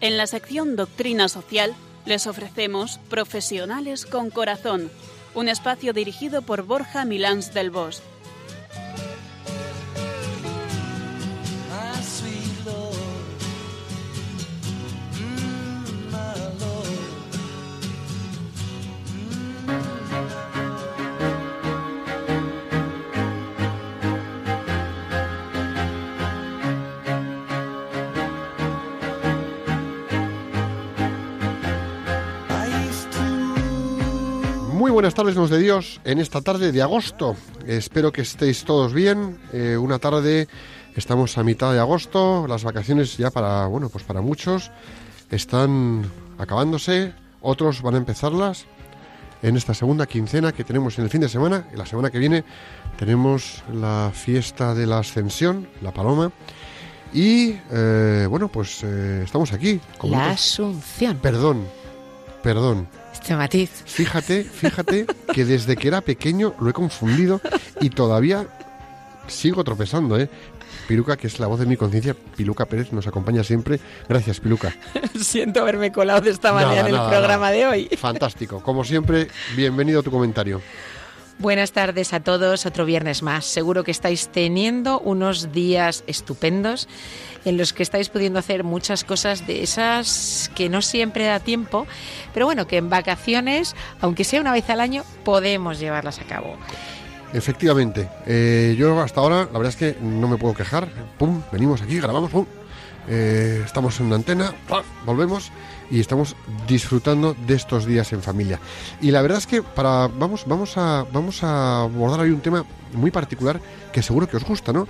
En la sección Doctrina Social les ofrecemos Profesionales con Corazón, un espacio dirigido por Borja Milans del Bosch. Buenas tardes, nos de Dios, en esta tarde de agosto. Espero que estéis todos bien. Eh, una tarde, estamos a mitad de agosto, las vacaciones ya para, bueno, pues para muchos están acabándose, otros van a empezarlas en esta segunda quincena que tenemos en el fin de semana. Y la semana que viene tenemos la fiesta de la Ascensión, la Paloma. Y eh, bueno, pues eh, estamos aquí. La Asunción. Perdón, perdón. Este matiz. Fíjate, fíjate que desde que era pequeño lo he confundido y todavía sigo tropezando, ¿eh? Piluca, que es la voz de mi conciencia, Piluca Pérez nos acompaña siempre. Gracias, Piluca. Siento haberme colado de esta Nada, manera en el nada, programa nada. de hoy. Fantástico. Como siempre, bienvenido a tu comentario. Buenas tardes a todos, otro viernes más. Seguro que estáis teniendo unos días estupendos en los que estáis pudiendo hacer muchas cosas de esas que no siempre da tiempo, pero bueno, que en vacaciones, aunque sea una vez al año, podemos llevarlas a cabo. Efectivamente, eh, yo hasta ahora, la verdad es que no me puedo quejar. Pum, venimos aquí, grabamos, pum. eh, estamos en una antena, volvemos y estamos disfrutando de estos días en familia. Y la verdad es que para vamos vamos a vamos a abordar hoy un tema muy particular que seguro que os gusta, ¿no?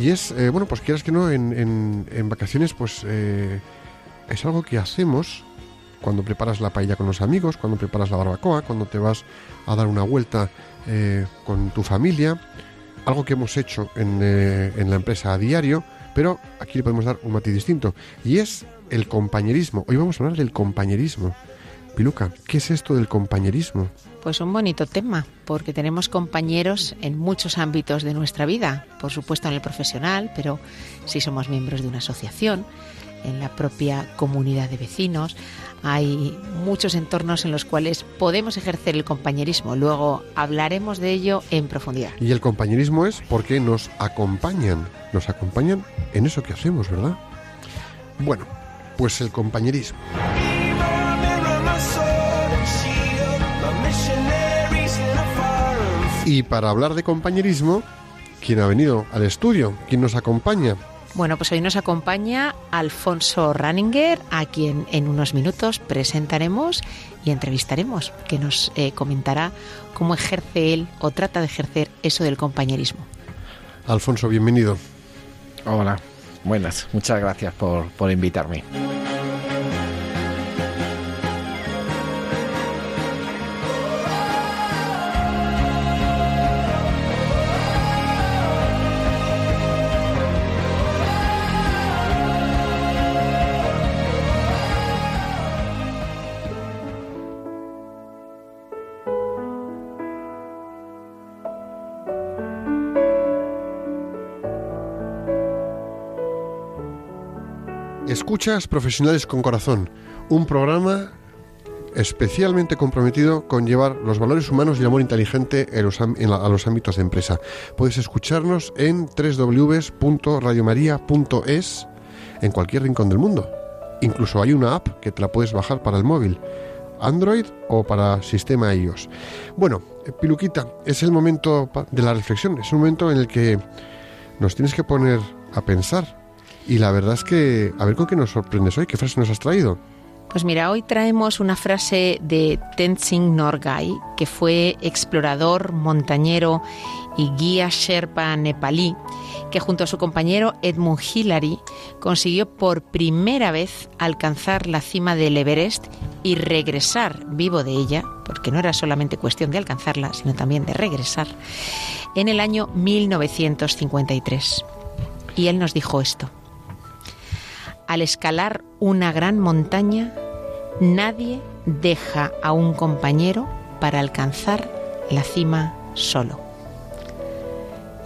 Y es eh, bueno, pues quieras que no en, en- vacaciones, pues eh, es algo que hacemos cuando preparas la paella con los amigos, cuando preparas la barbacoa, cuando te vas a dar una vuelta eh, con tu familia, algo que hemos hecho en, eh, en la empresa a diario, pero aquí le podemos dar un matiz distinto, y es el compañerismo. Hoy vamos a hablar del compañerismo. Piluca, ¿qué es esto del compañerismo? Pues un bonito tema, porque tenemos compañeros en muchos ámbitos de nuestra vida, por supuesto en el profesional, pero si somos miembros de una asociación, en la propia comunidad de vecinos, hay muchos entornos en los cuales podemos ejercer el compañerismo. Luego hablaremos de ello en profundidad. Y el compañerismo es porque nos acompañan, nos acompañan en eso que hacemos, ¿verdad? Bueno, pues el compañerismo. Y para hablar de compañerismo, ¿quién ha venido al estudio? ¿Quién nos acompaña? Bueno, pues hoy nos acompaña Alfonso Ranninger, a quien en unos minutos presentaremos y entrevistaremos, que nos eh, comentará cómo ejerce él o trata de ejercer eso del compañerismo. Alfonso, bienvenido. Hola, buenas. Muchas gracias por, por invitarme. Escuchas Profesionales con Corazón, un programa especialmente comprometido con llevar los valores humanos y el amor inteligente a los ámbitos de empresa. Puedes escucharnos en www.radiomaria.es en cualquier rincón del mundo. Incluso hay una app que te la puedes bajar para el móvil, Android o para sistema iOS. Bueno, eh, Piluquita, es el momento de la reflexión, es un momento en el que nos tienes que poner a pensar. Y la verdad es que, a ver con qué nos sorprendes hoy, qué frase nos has traído. Pues mira, hoy traemos una frase de Tenzing Norgay, que fue explorador, montañero y guía sherpa nepalí, que junto a su compañero Edmund Hillary consiguió por primera vez alcanzar la cima del Everest y regresar vivo de ella, porque no era solamente cuestión de alcanzarla, sino también de regresar, en el año 1953. Y él nos dijo esto. Al escalar una gran montaña, nadie deja a un compañero para alcanzar la cima solo.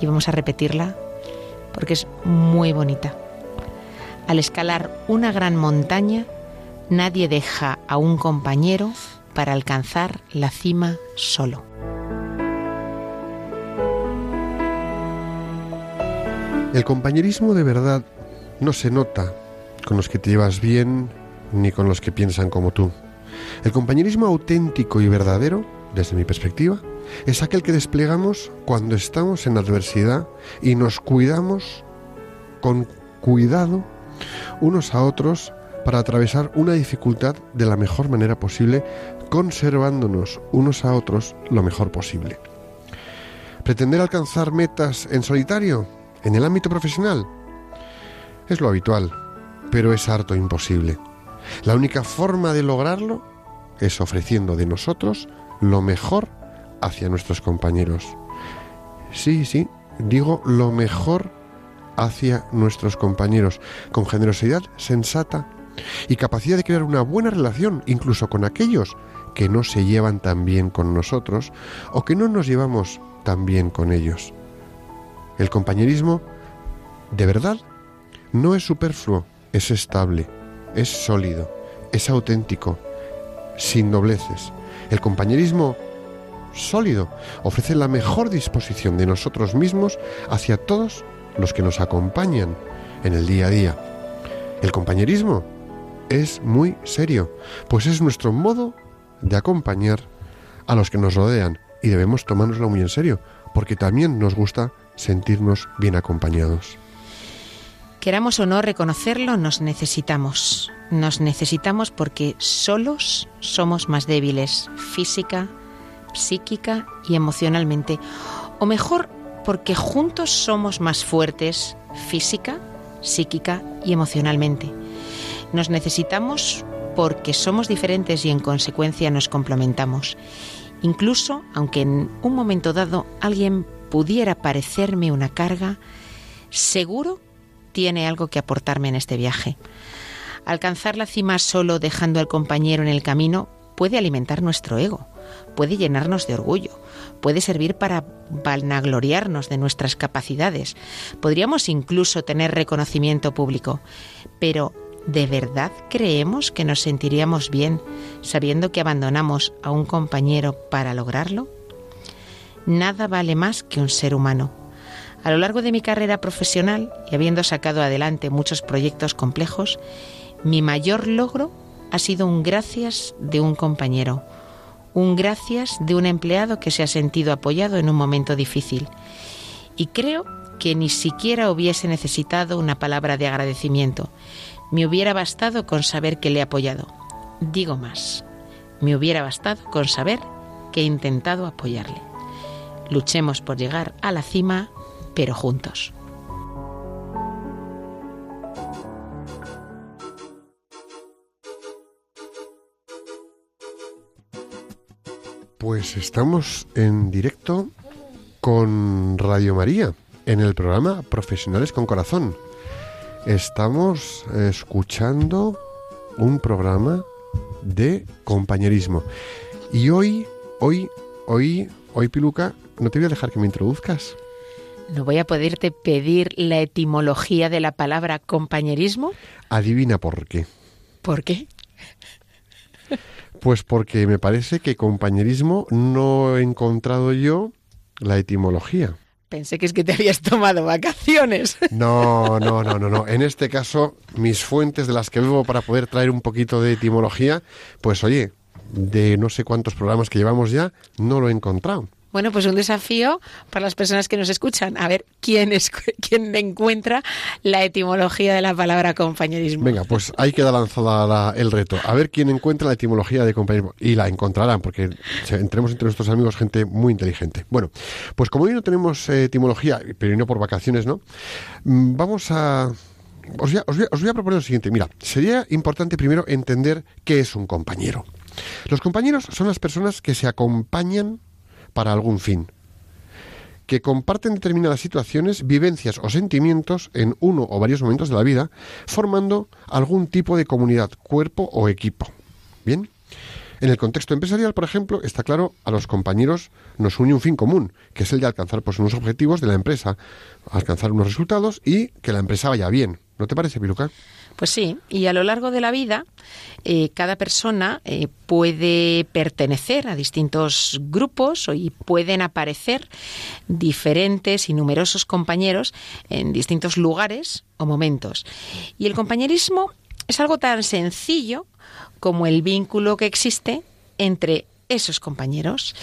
Y vamos a repetirla porque es muy bonita. Al escalar una gran montaña, Nadie deja a un compañero para alcanzar la cima solo. El compañerismo de verdad no se nota con los que te llevas bien ni con los que piensan como tú. El compañerismo auténtico y verdadero, desde mi perspectiva, es aquel que desplegamos cuando estamos en adversidad y nos cuidamos con cuidado unos a otros para atravesar una dificultad de la mejor manera posible, conservándonos unos a otros lo mejor posible. ¿Pretender alcanzar metas en solitario, en el ámbito profesional? Es lo habitual, pero es harto imposible. La única forma de lograrlo es ofreciendo de nosotros lo mejor hacia nuestros compañeros. Sí, sí, digo lo mejor hacia nuestros compañeros, con generosidad sensata y capacidad de crear una buena relación incluso con aquellos que no se llevan tan bien con nosotros o que no nos llevamos tan bien con ellos. El compañerismo, de verdad, no es superfluo, es estable, es sólido, es auténtico, sin dobleces. El compañerismo sólido ofrece la mejor disposición de nosotros mismos hacia todos los que nos acompañan en el día a día. El compañerismo es muy serio, pues es nuestro modo de acompañar a los que nos rodean y debemos tomárnoslo muy en serio, porque también nos gusta sentirnos bien acompañados. Queramos o no reconocerlo, nos necesitamos. Nos necesitamos porque solos somos más débiles, física, psíquica y emocionalmente. O mejor, porque juntos somos más fuertes, física, psíquica y emocionalmente. Nos necesitamos porque somos diferentes y en consecuencia nos complementamos. Incluso aunque en un momento dado alguien pudiera parecerme una carga, seguro tiene algo que aportarme en este viaje. Alcanzar la cima solo dejando al compañero en el camino puede alimentar nuestro ego, puede llenarnos de orgullo, puede servir para vanagloriarnos de nuestras capacidades, podríamos incluso tener reconocimiento público, pero ¿De verdad creemos que nos sentiríamos bien sabiendo que abandonamos a un compañero para lograrlo? Nada vale más que un ser humano. A lo largo de mi carrera profesional y habiendo sacado adelante muchos proyectos complejos, mi mayor logro ha sido un gracias de un compañero, un gracias de un empleado que se ha sentido apoyado en un momento difícil. Y creo que ni siquiera hubiese necesitado una palabra de agradecimiento, me hubiera bastado con saber que le he apoyado. Digo más, me hubiera bastado con saber que he intentado apoyarle. Luchemos por llegar a la cima, pero juntos. Pues estamos en directo con Radio María en el programa Profesionales con Corazón. Estamos escuchando un programa de compañerismo. Y hoy, hoy, hoy, hoy, Piluca, no te voy a dejar que me introduzcas. ¿No voy a poderte pedir la etimología de la palabra compañerismo? Adivina por qué. ¿Por qué? Pues porque me parece que compañerismo no he encontrado yo la etimología. Pensé que es que te habías tomado vacaciones. No, no, no, no, no. En este caso, mis fuentes de las que vivo para poder traer un poquito de etimología, pues oye, de no sé cuántos programas que llevamos ya, no lo he encontrado. Bueno, pues un desafío para las personas que nos escuchan, a ver quién es quién encuentra la etimología de la palabra compañerismo. Venga, pues ahí queda lanzada el reto. A ver quién encuentra la etimología de compañerismo. Y la encontrarán, porque entremos entre nuestros amigos gente muy inteligente. Bueno, pues como hoy no tenemos eh, etimología, pero no por vacaciones, ¿no? Mm, vamos a os voy a, os voy a, proponer lo siguiente. Mira, sería importante primero entender qué es un compañero. Los compañeros son las personas que se acompañan para algún fin, que comparten determinadas situaciones, vivencias o sentimientos en uno o varios momentos de la vida, formando algún tipo de comunidad, cuerpo o equipo. Bien. En el contexto empresarial, por ejemplo, está claro, a los compañeros nos une un fin común, que es el de alcanzar pues, unos objetivos de la empresa, alcanzar unos resultados y que la empresa vaya bien. ¿No te parece, Piluca? Pues sí, y a lo largo de la vida eh, cada persona eh, puede pertenecer a distintos grupos y pueden aparecer diferentes y numerosos compañeros en distintos lugares o momentos. Y el compañerismo es algo tan sencillo como el vínculo que existe entre esos compañeros.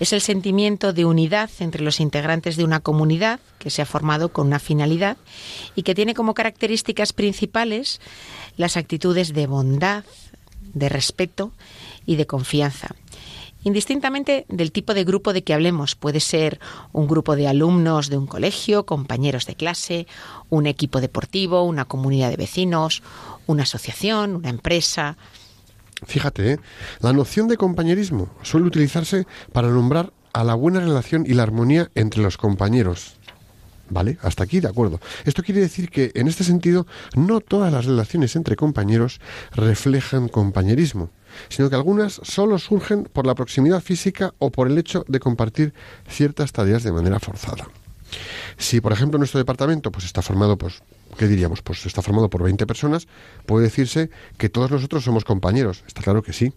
Es el sentimiento de unidad entre los integrantes de una comunidad que se ha formado con una finalidad y que tiene como características principales las actitudes de bondad, de respeto y de confianza. Indistintamente del tipo de grupo de que hablemos, puede ser un grupo de alumnos de un colegio, compañeros de clase, un equipo deportivo, una comunidad de vecinos, una asociación, una empresa, Fíjate, ¿eh? la noción de compañerismo suele utilizarse para nombrar a la buena relación y la armonía entre los compañeros. ¿Vale? Hasta aquí de acuerdo. Esto quiere decir que, en este sentido, no todas las relaciones entre compañeros reflejan compañerismo, sino que algunas solo surgen por la proximidad física o por el hecho de compartir ciertas tareas de manera forzada. Si, por ejemplo, nuestro departamento pues, está formado pues, ¿qué diríamos? Pues está formado por 20 personas, puede decirse que todos nosotros somos compañeros. Está claro que sí.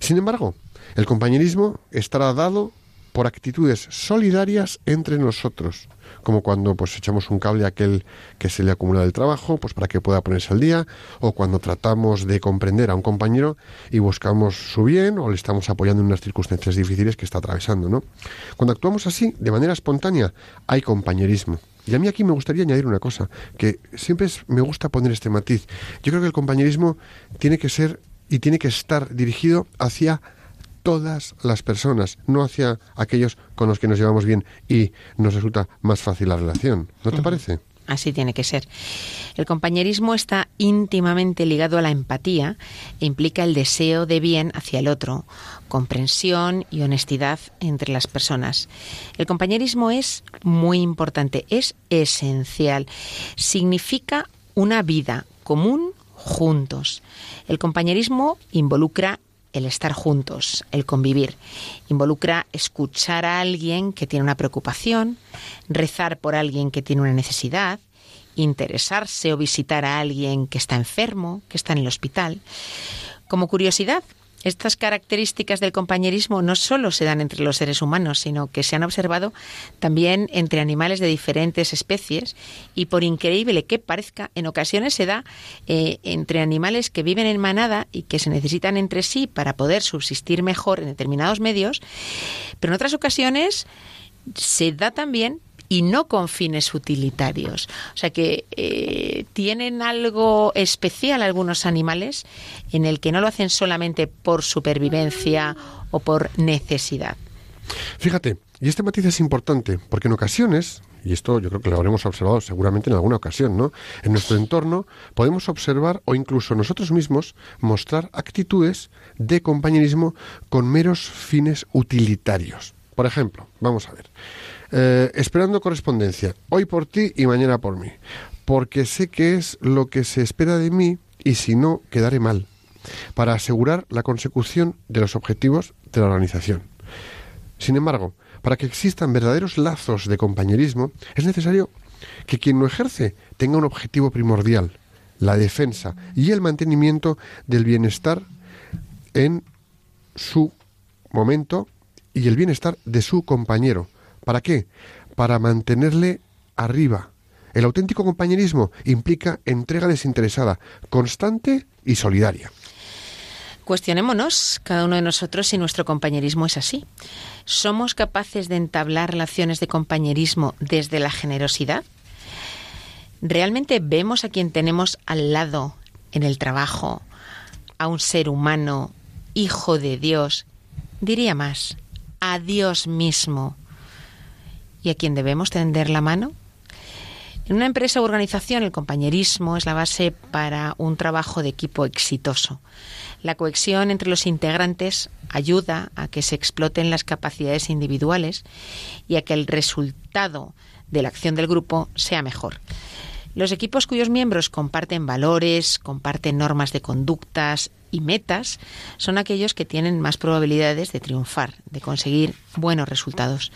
Sin embargo, el compañerismo estará dado por actitudes solidarias entre nosotros, como cuando pues echamos un cable a aquel que se le acumula del trabajo, pues para que pueda ponerse al día, o cuando tratamos de comprender a un compañero y buscamos su bien o le estamos apoyando en unas circunstancias difíciles que está atravesando, ¿no? Cuando actuamos así, de manera espontánea, hay compañerismo. Y a mí aquí me gustaría añadir una cosa, que siempre me gusta poner este matiz. Yo creo que el compañerismo tiene que ser y tiene que estar dirigido hacia todas las personas, no hacia aquellos con los que nos llevamos bien y nos resulta más fácil la relación. ¿No te parece? Así tiene que ser. El compañerismo está íntimamente ligado a la empatía e implica el deseo de bien hacia el otro, comprensión y honestidad entre las personas. El compañerismo es muy importante, es esencial. Significa una vida común juntos. El compañerismo involucra el estar juntos, el convivir. Involucra escuchar a alguien que tiene una preocupación, rezar por alguien que tiene una necesidad, interesarse o visitar a alguien que está enfermo, que está en el hospital. Como curiosidad, estas características del compañerismo no solo se dan entre los seres humanos, sino que se han observado también entre animales de diferentes especies y por increíble que parezca, en ocasiones se da eh, entre animales que viven en manada y que se necesitan entre sí para poder subsistir mejor en determinados medios, pero en otras ocasiones se da también y no con fines utilitarios. O sea que eh, tienen algo especial algunos animales en el que no lo hacen solamente por supervivencia o por necesidad. Fíjate, y este matiz es importante porque en ocasiones, y esto yo creo que lo habremos observado seguramente en alguna ocasión, ¿no? En nuestro entorno podemos observar o incluso nosotros mismos mostrar actitudes de compañerismo con meros fines utilitarios. Por ejemplo, vamos a ver. Eh, esperando correspondencia, hoy por ti y mañana por mí, porque sé que es lo que se espera de mí y si no, quedaré mal, para asegurar la consecución de los objetivos de la organización. Sin embargo, para que existan verdaderos lazos de compañerismo, es necesario que quien lo ejerce tenga un objetivo primordial, la defensa y el mantenimiento del bienestar en su momento y el bienestar de su compañero, ¿Para qué? Para mantenerle arriba. El auténtico compañerismo implica entrega desinteresada, constante y solidaria. Cuestionémonos, cada uno de nosotros, si nuestro compañerismo es así. ¿Somos capaces de entablar relaciones de compañerismo desde la generosidad? ¿Realmente vemos a quien tenemos al lado en el trabajo, a un ser humano, hijo de Dios, diría más, a Dios mismo, y a quien debemos tender la mano? En una empresa o organización el compañerismo es la base para un trabajo de equipo exitoso. La cohesión entre los integrantes ayuda a que se exploten las capacidades individuales y a que el resultado de la acción del grupo sea mejor. Los equipos cuyos miembros comparten valores, comparten normas de conductas y metas son aquellos que tienen más probabilidades de triunfar, de conseguir buenos resultados.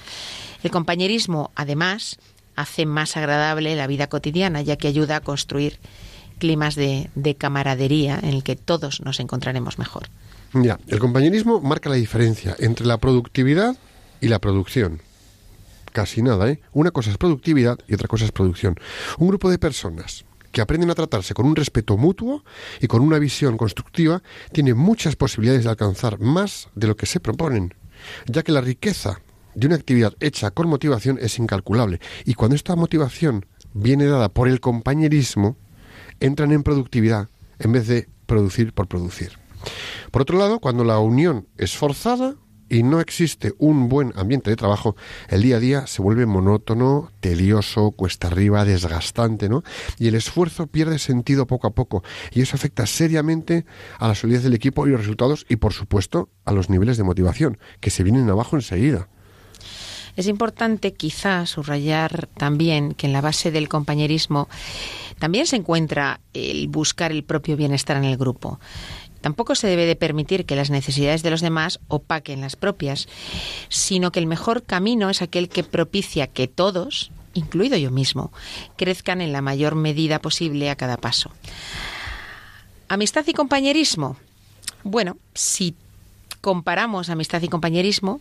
El compañerismo, además, hace más agradable la vida cotidiana, ya que ayuda a construir climas de, de camaradería en el que todos nos encontraremos mejor. Ya, el compañerismo marca la diferencia entre la productividad y la producción. Casi nada, ¿eh? Una cosa es productividad y otra cosa es producción. Un grupo de personas que aprenden a tratarse con un respeto mutuo y con una visión constructiva tiene muchas posibilidades de alcanzar más de lo que se proponen, ya que la riqueza de una actividad hecha con motivación es incalculable y cuando esta motivación viene dada por el compañerismo, entran en productividad en vez de producir por producir. Por otro lado, cuando la unión es forzada y no existe un buen ambiente de trabajo, el día a día se vuelve monótono, tedioso, cuesta arriba, desgastante, ¿no? Y el esfuerzo pierde sentido poco a poco y eso afecta seriamente a la solidez del equipo y los resultados y, por supuesto, a los niveles de motivación, que se vienen abajo enseguida. Es importante quizá subrayar también que en la base del compañerismo también se encuentra el buscar el propio bienestar en el grupo. Tampoco se debe de permitir que las necesidades de los demás opaquen las propias, sino que el mejor camino es aquel que propicia que todos, incluido yo mismo, crezcan en la mayor medida posible a cada paso. Amistad y compañerismo. Bueno, si comparamos amistad y compañerismo,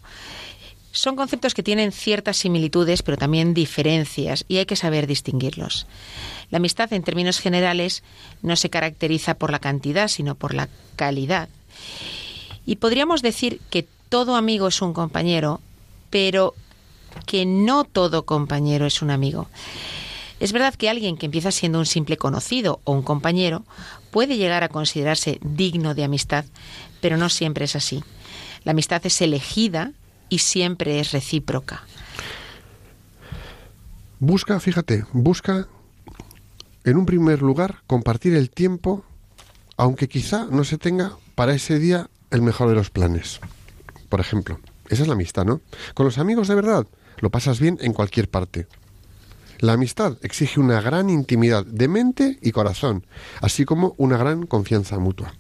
son conceptos que tienen ciertas similitudes, pero también diferencias, y hay que saber distinguirlos. La amistad, en términos generales, no se caracteriza por la cantidad, sino por la calidad. Y podríamos decir que todo amigo es un compañero, pero que no todo compañero es un amigo. Es verdad que alguien que empieza siendo un simple conocido o un compañero puede llegar a considerarse digno de amistad, pero no siempre es así. La amistad es elegida y siempre es recíproca. Busca, fíjate, busca en un primer lugar compartir el tiempo, aunque quizá no se tenga para ese día el mejor de los planes. Por ejemplo, esa es la amistad, ¿no? Con los amigos de verdad lo pasas bien en cualquier parte. La amistad exige una gran intimidad de mente y corazón, así como una gran confianza mutua.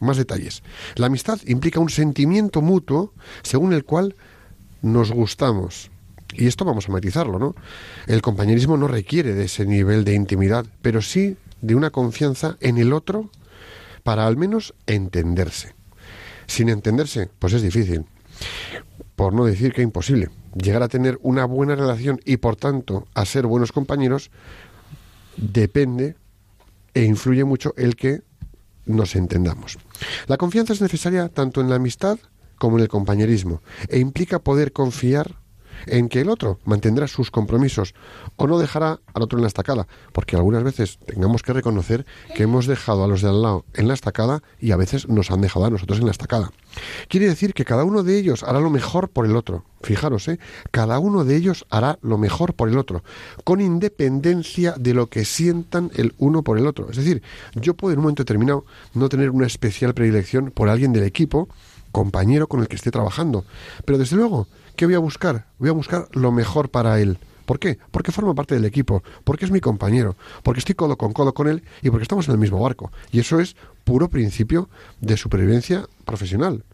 Más detalles. La amistad implica un sentimiento mutuo según el cual nos gustamos. Y esto vamos a matizarlo, ¿no? El compañerismo no requiere de ese nivel de intimidad, pero sí de una confianza en el otro para al menos entenderse. Sin entenderse, pues es difícil. Por no decir que imposible. Llegar a tener una buena relación y por tanto a ser buenos compañeros depende e influye mucho el que nos entendamos. La confianza es necesaria tanto en la amistad como en el compañerismo e implica poder confiar en que el otro mantendrá sus compromisos o no dejará al otro en la estacada, porque algunas veces tengamos que reconocer que hemos dejado a los de al lado en la estacada y a veces nos han dejado a nosotros en la estacada. Quiere decir que cada uno de ellos hará lo mejor por el otro. Fijaros, ¿eh? cada uno de ellos hará lo mejor por el otro, con independencia de lo que sientan el uno por el otro. Es decir, yo puedo en un momento determinado no tener una especial predilección por alguien del equipo, compañero con el que esté trabajando, pero desde luego ¿Qué voy a buscar? Voy a buscar lo mejor para él. ¿Por qué? Porque forma parte del equipo, porque es mi compañero, porque estoy codo con codo con él y porque estamos en el mismo barco. Y eso es puro principio de supervivencia profesional.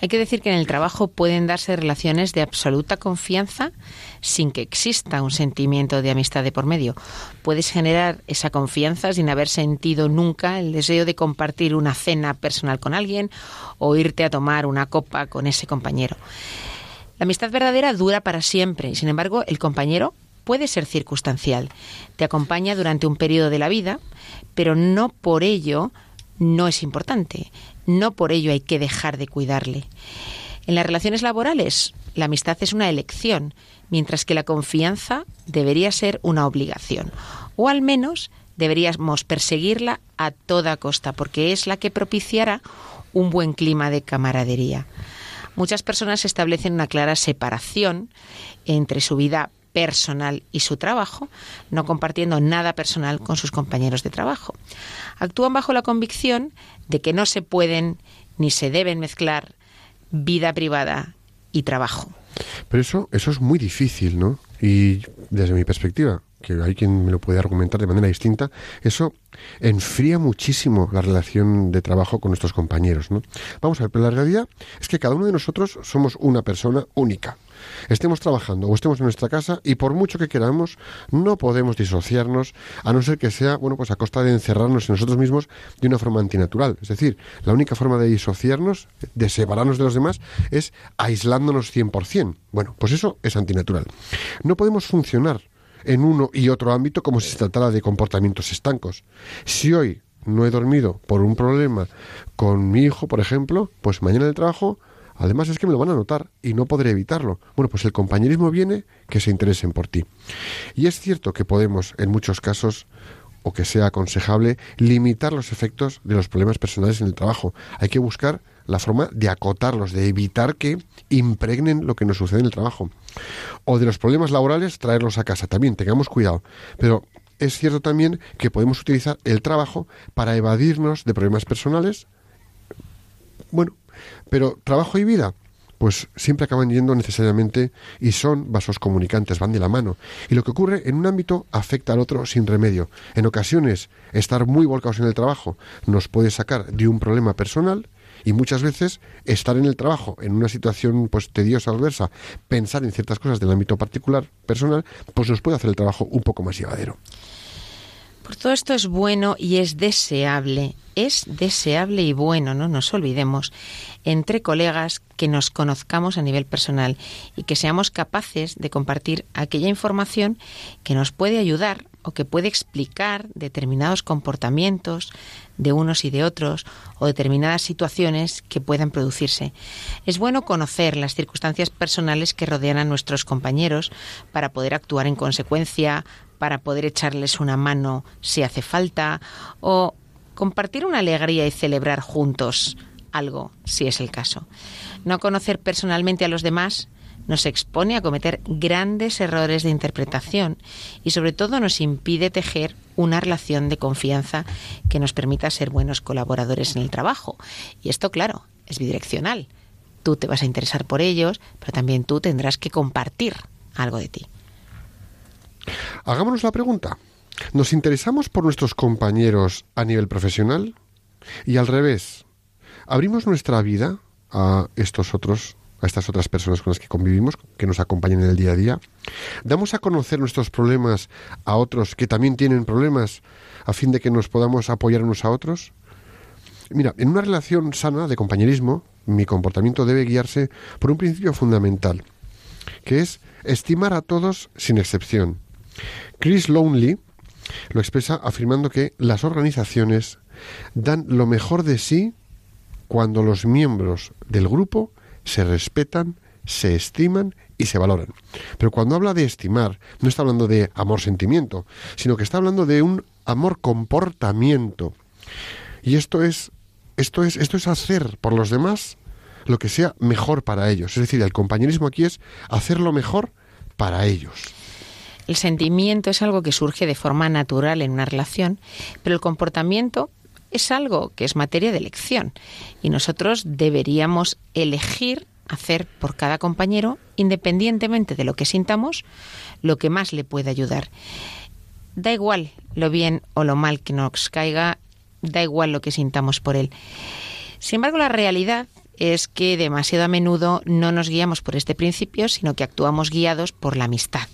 Hay que decir que en el trabajo pueden darse relaciones de absoluta confianza sin que exista un sentimiento de amistad de por medio. Puedes generar esa confianza sin haber sentido nunca el deseo de compartir una cena personal con alguien o irte a tomar una copa con ese compañero. La amistad verdadera dura para siempre sin embargo, el compañero puede ser circunstancial. Te acompaña durante un periodo de la vida, pero no por ello no es importante. No por ello hay que dejar de cuidarle. En las relaciones laborales, la amistad es una elección, mientras que la confianza debería ser una obligación. O al menos deberíamos perseguirla a toda costa, porque es la que propiciará un buen clima de camaradería. Muchas personas establecen una clara separación entre su vida personal y su trabajo, no compartiendo nada personal con sus compañeros de trabajo. Actúan bajo la convicción de que no se pueden ni se deben mezclar vida privada y trabajo. Pero eso, eso es muy difícil, ¿no? Y desde mi perspectiva, que hay quien me lo puede argumentar de manera distinta, eso enfría muchísimo la relación de trabajo con nuestros compañeros. ¿no? Vamos a ver, pero la realidad es que cada uno de nosotros somos una persona única, estemos trabajando o estemos en nuestra casa y por mucho que queramos, no podemos disociarnos a no ser que sea, bueno, pues a costa de encerrarnos en nosotros mismos de una forma antinatural. Es decir, la única forma de disociarnos, de separarnos de los demás, es aislándonos 100%. Bueno, pues eso es antinatural. No podemos funcionar en uno y otro ámbito como si se tratara de comportamientos estancos. Si hoy no he dormido por un problema con mi hijo, por ejemplo, pues mañana en el trabajo, además es que me lo van a notar y no podré evitarlo. Bueno, pues el compañerismo viene que se interesen por ti. Y es cierto que podemos, en muchos casos, o que sea aconsejable, limitar los efectos de los problemas personales en el trabajo. Hay que buscar la forma de acotarlos, de evitar que impregnen lo que nos sucede en el trabajo. O de los problemas laborales, traerlos a casa. También tengamos cuidado. Pero es cierto también que podemos utilizar el trabajo para evadirnos de problemas personales. Bueno, pero trabajo y vida, pues siempre acaban yendo necesariamente y son vasos comunicantes, van de la mano. Y lo que ocurre en un ámbito afecta al otro sin remedio. En ocasiones, estar muy volcados en el trabajo nos puede sacar de un problema personal y muchas veces estar en el trabajo en una situación pues tediosa adversa, pensar en ciertas cosas del ámbito particular, personal, pues nos puede hacer el trabajo un poco más llevadero. Por todo esto es bueno y es deseable, es deseable y bueno, no nos olvidemos, entre colegas que nos conozcamos a nivel personal y que seamos capaces de compartir aquella información que nos puede ayudar o que puede explicar determinados comportamientos de unos y de otros o determinadas situaciones que puedan producirse. Es bueno conocer las circunstancias personales que rodean a nuestros compañeros para poder actuar en consecuencia, para poder echarles una mano si hace falta o compartir una alegría y celebrar juntos algo si es el caso. No conocer personalmente a los demás nos expone a cometer grandes errores de interpretación y sobre todo nos impide tejer una relación de confianza que nos permita ser buenos colaboradores en el trabajo. Y esto, claro, es bidireccional. Tú te vas a interesar por ellos, pero también tú tendrás que compartir algo de ti. Hagámonos la pregunta. ¿Nos interesamos por nuestros compañeros a nivel profesional? Y al revés, ¿abrimos nuestra vida a estos otros a estas otras personas con las que convivimos, que nos acompañan en el día a día. Damos a conocer nuestros problemas a otros que también tienen problemas a fin de que nos podamos apoyar unos a otros. Mira, en una relación sana de compañerismo, mi comportamiento debe guiarse por un principio fundamental, que es estimar a todos sin excepción. Chris Lonely lo expresa afirmando que las organizaciones dan lo mejor de sí cuando los miembros del grupo se respetan, se estiman y se valoran. Pero cuando habla de estimar, no está hablando de amor-sentimiento, sino que está hablando de un amor-comportamiento. Y esto es, esto es, esto es hacer por los demás lo que sea mejor para ellos. Es decir, el compañerismo aquí es hacer lo mejor para ellos. El sentimiento es algo que surge de forma natural en una relación, pero el comportamiento es algo que es materia de elección y nosotros deberíamos elegir hacer por cada compañero, independientemente de lo que sintamos, lo que más le puede ayudar. Da igual lo bien o lo mal que nos caiga, da igual lo que sintamos por él. Sin embargo, la realidad es que demasiado a menudo no nos guiamos por este principio, sino que actuamos guiados por la amistad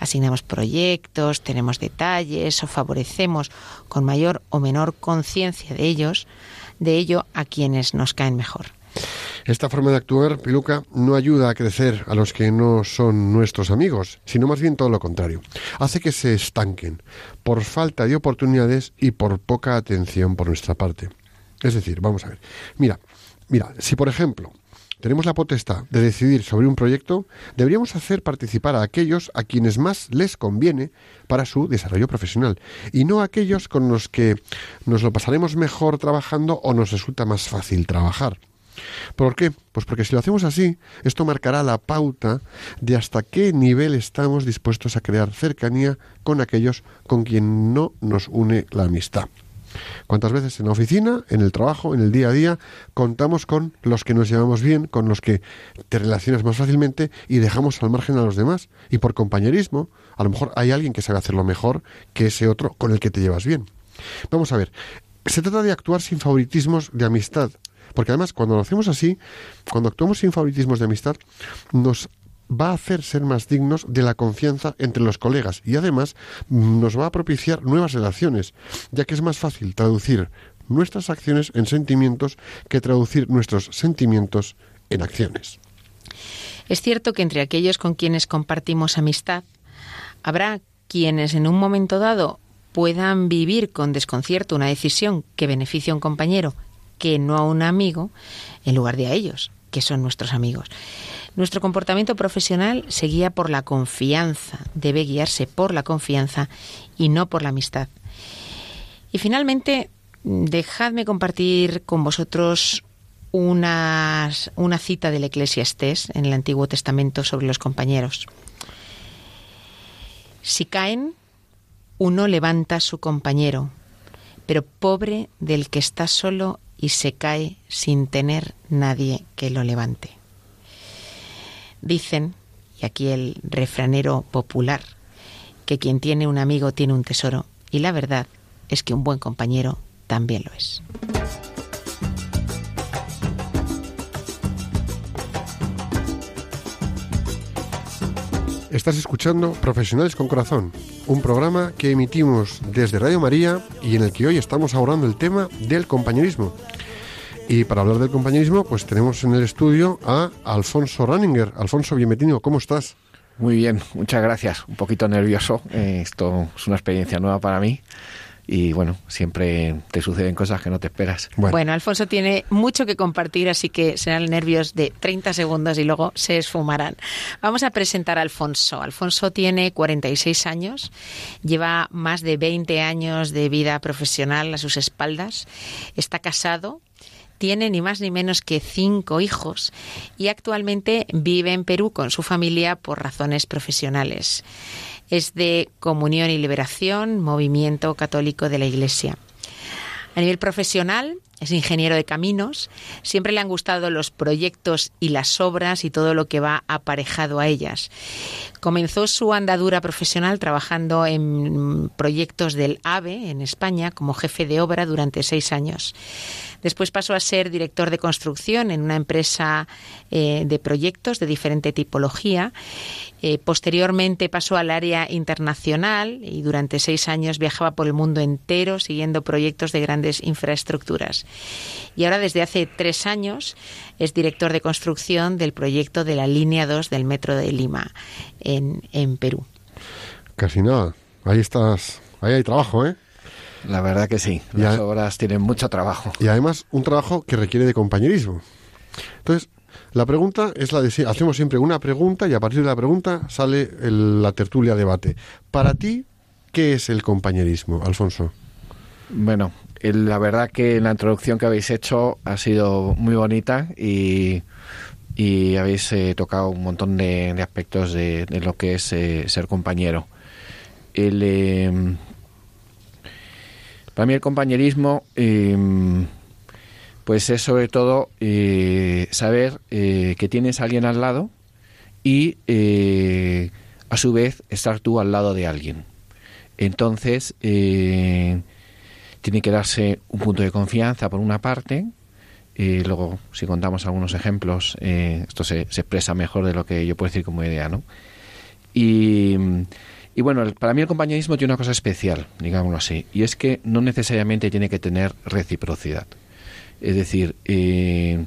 asignamos proyectos, tenemos detalles o favorecemos con mayor o menor conciencia de ellos, de ello a quienes nos caen mejor. Esta forma de actuar, Piluca, no ayuda a crecer a los que no son nuestros amigos, sino más bien todo lo contrario. Hace que se estanquen por falta de oportunidades y por poca atención por nuestra parte. Es decir, vamos a ver. Mira, mira, si por ejemplo tenemos la potestad de decidir sobre un proyecto, deberíamos hacer participar a aquellos a quienes más les conviene para su desarrollo profesional y no a aquellos con los que nos lo pasaremos mejor trabajando o nos resulta más fácil trabajar. ¿Por qué? Pues porque si lo hacemos así, esto marcará la pauta de hasta qué nivel estamos dispuestos a crear cercanía con aquellos con quien no nos une la amistad. ¿Cuántas veces en la oficina, en el trabajo, en el día a día, contamos con los que nos llevamos bien, con los que te relacionas más fácilmente y dejamos al margen a los demás? Y por compañerismo, a lo mejor hay alguien que sabe hacerlo mejor que ese otro con el que te llevas bien. Vamos a ver, se trata de actuar sin favoritismos de amistad, porque además cuando lo hacemos así, cuando actuamos sin favoritismos de amistad, nos va a hacer ser más dignos de la confianza entre los colegas y además mm, nos va a propiciar nuevas relaciones, ya que es más fácil traducir nuestras acciones en sentimientos que traducir nuestros sentimientos en acciones. Es cierto que entre aquellos con quienes compartimos amistad, habrá quienes en un momento dado puedan vivir con desconcierto una decisión que beneficie a un compañero que no a un amigo, en lugar de a ellos, que son nuestros amigos. Nuestro comportamiento profesional se guía por la confianza, debe guiarse por la confianza y no por la amistad. Y finalmente, dejadme compartir con vosotros una, cita del Eclesiastés en el Antiguo Testamento sobre los compañeros. Si caen, uno levanta a su compañero, pero pobre del que está solo y se cae sin tener nadie que lo levante. Dicen, y aquí el refranero popular, que quien tiene un amigo tiene un tesoro, y la verdad es que un buen compañero también lo es. Estás escuchando Profesionales con Corazón, un programa que emitimos desde Radio María y en el que hoy estamos abordando el tema del compañerismo. Y para hablar del compañerismo, pues tenemos en el estudio a Alfonso Ranninger. Alfonso, bienvenido, ¿cómo estás? Muy bien, muchas gracias. Un poquito nervioso. Eh, esto es una experiencia nueva para mí y bueno, siempre te suceden cosas que no te esperas. Bueno. Alfonso tiene mucho que compartir, así que serán nervios de 30 segundos y luego se esfumarán. Vamos a presentar a Alfonso. Alfonso tiene 46 años, lleva más de 20 años de vida profesional a sus espaldas, está casado, tiene ni más ni menos que cinco hijos y actualmente vive en Perú con su familia por razones profesionales es de Comunión y Liberación, Movimiento Católico de la Iglesia. A nivel profesional, es ingeniero de caminos, siempre le han gustado los proyectos y las obras y todo lo que va aparejado a ellas. Comenzó su andadura profesional trabajando en proyectos del AVE en España como jefe de obra durante seis años. Después pasó a ser director de construcción en una empresa eh, de proyectos de diferente tipología eh, posteriormente pasó al área internacional y durante seis años viajaba por el mundo entero siguiendo proyectos de grandes infraestructuras. Y ahora desde hace tres años es director de construcción del proyecto de la línea 2 del Metro de Lima en, en Perú. Casi nada. Ahí estás. Ahí hay trabajo, ¿eh? La verdad que sí. Las obras tienen mucho trabajo. Y además un trabajo que requiere de compañerismo. Entonces, la pregunta es la de si hacemos siempre una pregunta y a partir de la pregunta sale la tertulia debate. Para ti, ¿qué es el compañerismo, Alfonso? Bueno, la verdad que la introducción que habéis hecho ha sido muy bonita y, habéis eh, tocado un montón de, aspectos de, lo que es eh, ser compañero. Em, para mí el compañerismo em, pues es sobre todo eh, saber que tienes a alguien al lado y a su vez estar tú al lado de alguien. Entonces, tiene que darse un punto de confianza por una parte, y luego, si contamos algunos ejemplos, esto se, expresa mejor de lo que yo puedo decir como idea, ¿no? Y, y, bueno, para mí el compañerismo tiene una cosa especial, digámoslo así, y es que no necesariamente tiene que tener reciprocidad. Es decir, eh,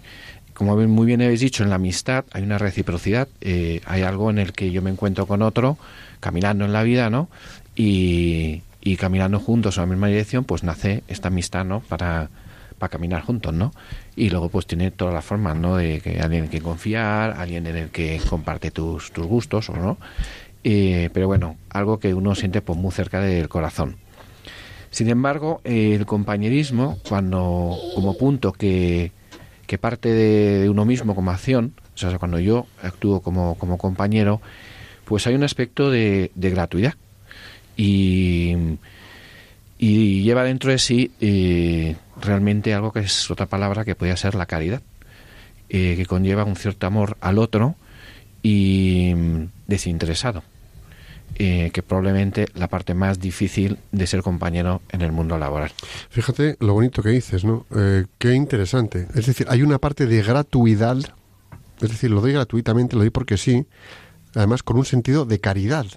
como muy bien habéis dicho, en la amistad hay una reciprocidad, eh, hay algo en el que yo me encuentro con otro, caminando en la vida, ¿no? Y, caminando juntos en la misma dirección, pues nace esta amistad, ¿no? Para, para caminar juntos, ¿no? Y luego pues tiene todas las formas, ¿no? De que alguien en que confiar, alguien en el que comparte tus, tus gustos o no. Eh, pero bueno, algo que uno siente pues muy cerca del corazón. Sin embargo, el compañerismo, cuando como punto que, parte de, uno mismo como acción, o sea, cuando yo actúo como, compañero, pues hay un aspecto de, gratuidad. Y, lleva dentro de sí eh, realmente algo que es otra palabra que podría ser la caridad, eh, que conlleva un cierto amor al otro y mm, desinteresado. Eh, que probablemente la parte más difícil de ser compañero en el mundo laboral. Fíjate lo bonito que dices, ¿no? Qué interesante. Es decir, hay una parte de gratuidad, es decir, lo doy gratuitamente, lo doy porque sí, además con un sentido de caridad,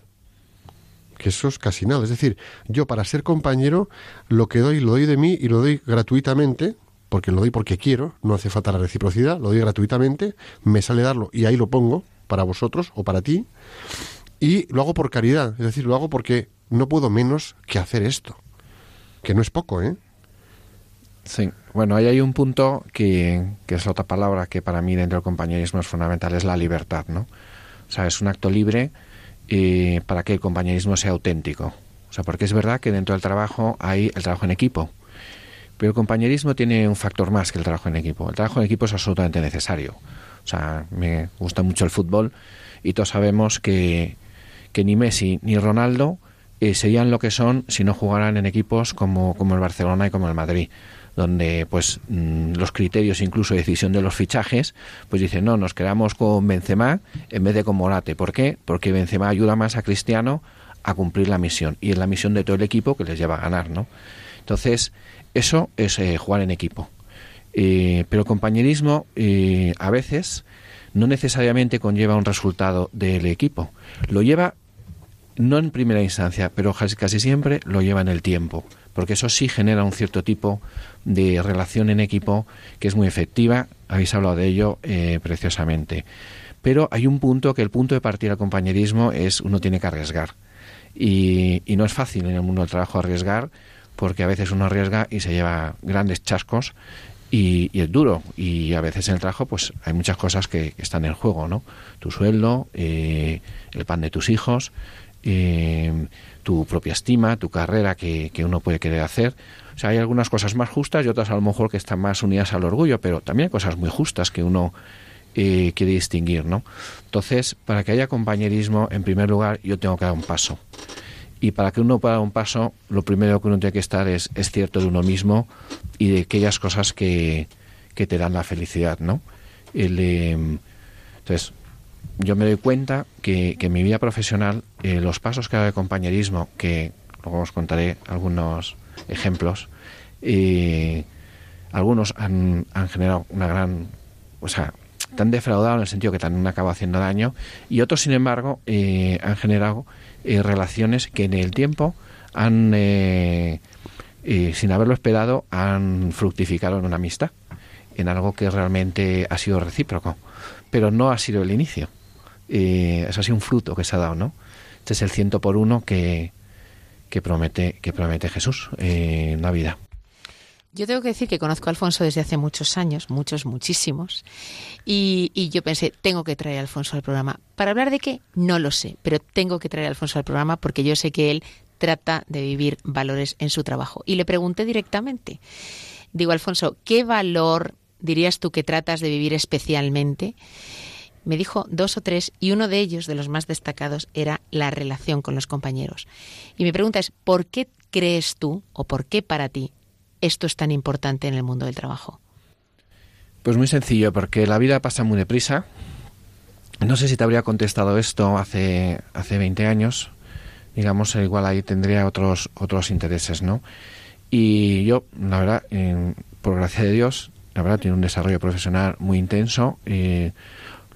que eso es casi nada. Es decir, yo para ser compañero lo que doy lo doy de mí y lo doy gratuitamente, porque lo doy porque quiero, no hace falta la reciprocidad, lo doy gratuitamente, me sale darlo y ahí lo pongo para vosotros o para ti, y lo hago por caridad, es decir, lo hago porque no puedo menos que hacer esto, que no es poco, ¿eh? Sí, bueno, ahí hay un punto que, que es otra palabra que para mí dentro del compañerismo es fundamental, es la libertad, ¿no? O sea, es un acto libre eh, para que el compañerismo sea auténtico. O sea, porque es verdad que dentro del trabajo hay el trabajo en equipo, pero el compañerismo tiene un factor más que el trabajo en equipo. El trabajo en equipo es absolutamente necesario. O sea, me gusta mucho el fútbol y todos sabemos que, que ni Messi ni Ronaldo eh, serían lo que son si no jugaran en equipos como, como el Barcelona y como el Madrid donde pues mm, los criterios incluso de decisión de los fichajes pues dicen no nos quedamos con Benzema en vez de con Morate ¿por qué? porque Benzema ayuda más a Cristiano a cumplir la misión y es la misión de todo el equipo que les lleva a ganar ¿no? entonces eso es eh, jugar en equipo eh, pero el compañerismo eh, a veces no necesariamente conlleva un resultado del equipo lo lleva no en primera instancia pero casi siempre lo lleva en el tiempo porque eso sí genera un cierto tipo de relación en equipo que es muy efectiva, habéis hablado de ello eh, preciosamente. Pero hay un punto que el punto de partida del compañerismo es uno tiene que arriesgar. Y, no es fácil en el mundo del trabajo arriesgar, porque a veces uno arriesga y se lleva grandes chascos y, es duro. Y a veces en el trabajo pues hay muchas cosas que, están en juego, ¿no? Tu sueldo, eh, el pan de tus hijos, eh, tu propia estima, tu carrera que, uno puede querer hacer. O sea, hay algunas cosas más justas y otras a lo mejor que están más unidas al orgullo, pero también hay cosas muy justas que uno eh, quiere distinguir, ¿no? Entonces, para que haya compañerismo, en primer lugar, yo tengo que dar un paso. Y para que uno pueda dar un paso, lo primero que uno tiene que estar es, es cierto de uno mismo y de aquellas cosas que, que te dan la felicidad, ¿no? El, entonces, yo me doy cuenta que, en mi vida profesional eh, los pasos que hago de compañerismo, que luego os contaré algunos ejemplos, eh, algunos han, generado una gran, o sea, tan defraudado en el sentido que también acaba haciendo daño, y otros, sin embargo, eh, han generado relaciones que en el tiempo han, sin haberlo esperado, han fructificado en una amistad, en algo que realmente ha sido recíproco, pero no ha sido el inicio eh, eso ha sido un fruto que se ha dado, ¿no? Este es el ciento por uno que, promete, que promete Jesús eh, en la vida. Yo tengo que decir que conozco a Alfonso desde hace muchos años, muchos, muchísimos, y, y, yo pensé, tengo que traer a Alfonso al programa. ¿Para hablar de qué? No lo sé, pero tengo que traer a Alfonso al programa porque yo sé que él trata de vivir valores en su trabajo. Y le pregunté directamente, digo, Alfonso, ¿qué valor dirías tú que tratas de vivir especialmente? Me dijo dos o tres y uno de ellos, de los más destacados, era la relación con los compañeros. Y mi pregunta es, ¿por qué crees tú o por qué para ti esto es tan importante en el mundo del trabajo? Pues muy sencillo, porque la vida pasa muy deprisa. No sé si te habría contestado esto hace, hace 20 años. Digamos, igual ahí tendría otros, otros intereses, ¿no? Y yo, la verdad, por gracia de Dios, la verdad, tiene un desarrollo profesional muy intenso. y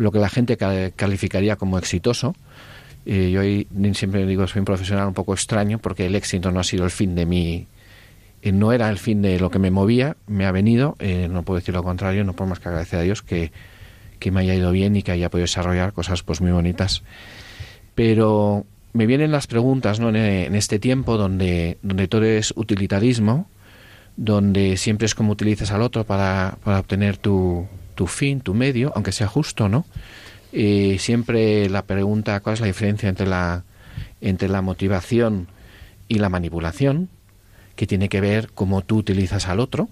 lo que la gente calificaría como exitoso. Y yo siempre digo, soy un profesional un poco extraño porque el éxito no ha sido el fin de mi... Eh, no era el fin de lo que me movía, me ha venido, eh, no puedo decir lo contrario, no puedo más que agradecer a Dios que, me haya ido bien y que haya podido desarrollar cosas pues muy bonitas. Pero me vienen las preguntas ¿no? en, este tiempo donde, donde todo es utilitarismo, donde siempre es como utilizas al otro para, para obtener tu, tu fin, tu medio, aunque sea justo, ¿no? Y siempre la pregunta, ¿cuál es la diferencia entre la, entre la motivación y la manipulación? Que tiene que ver cómo tú utilizas al otro,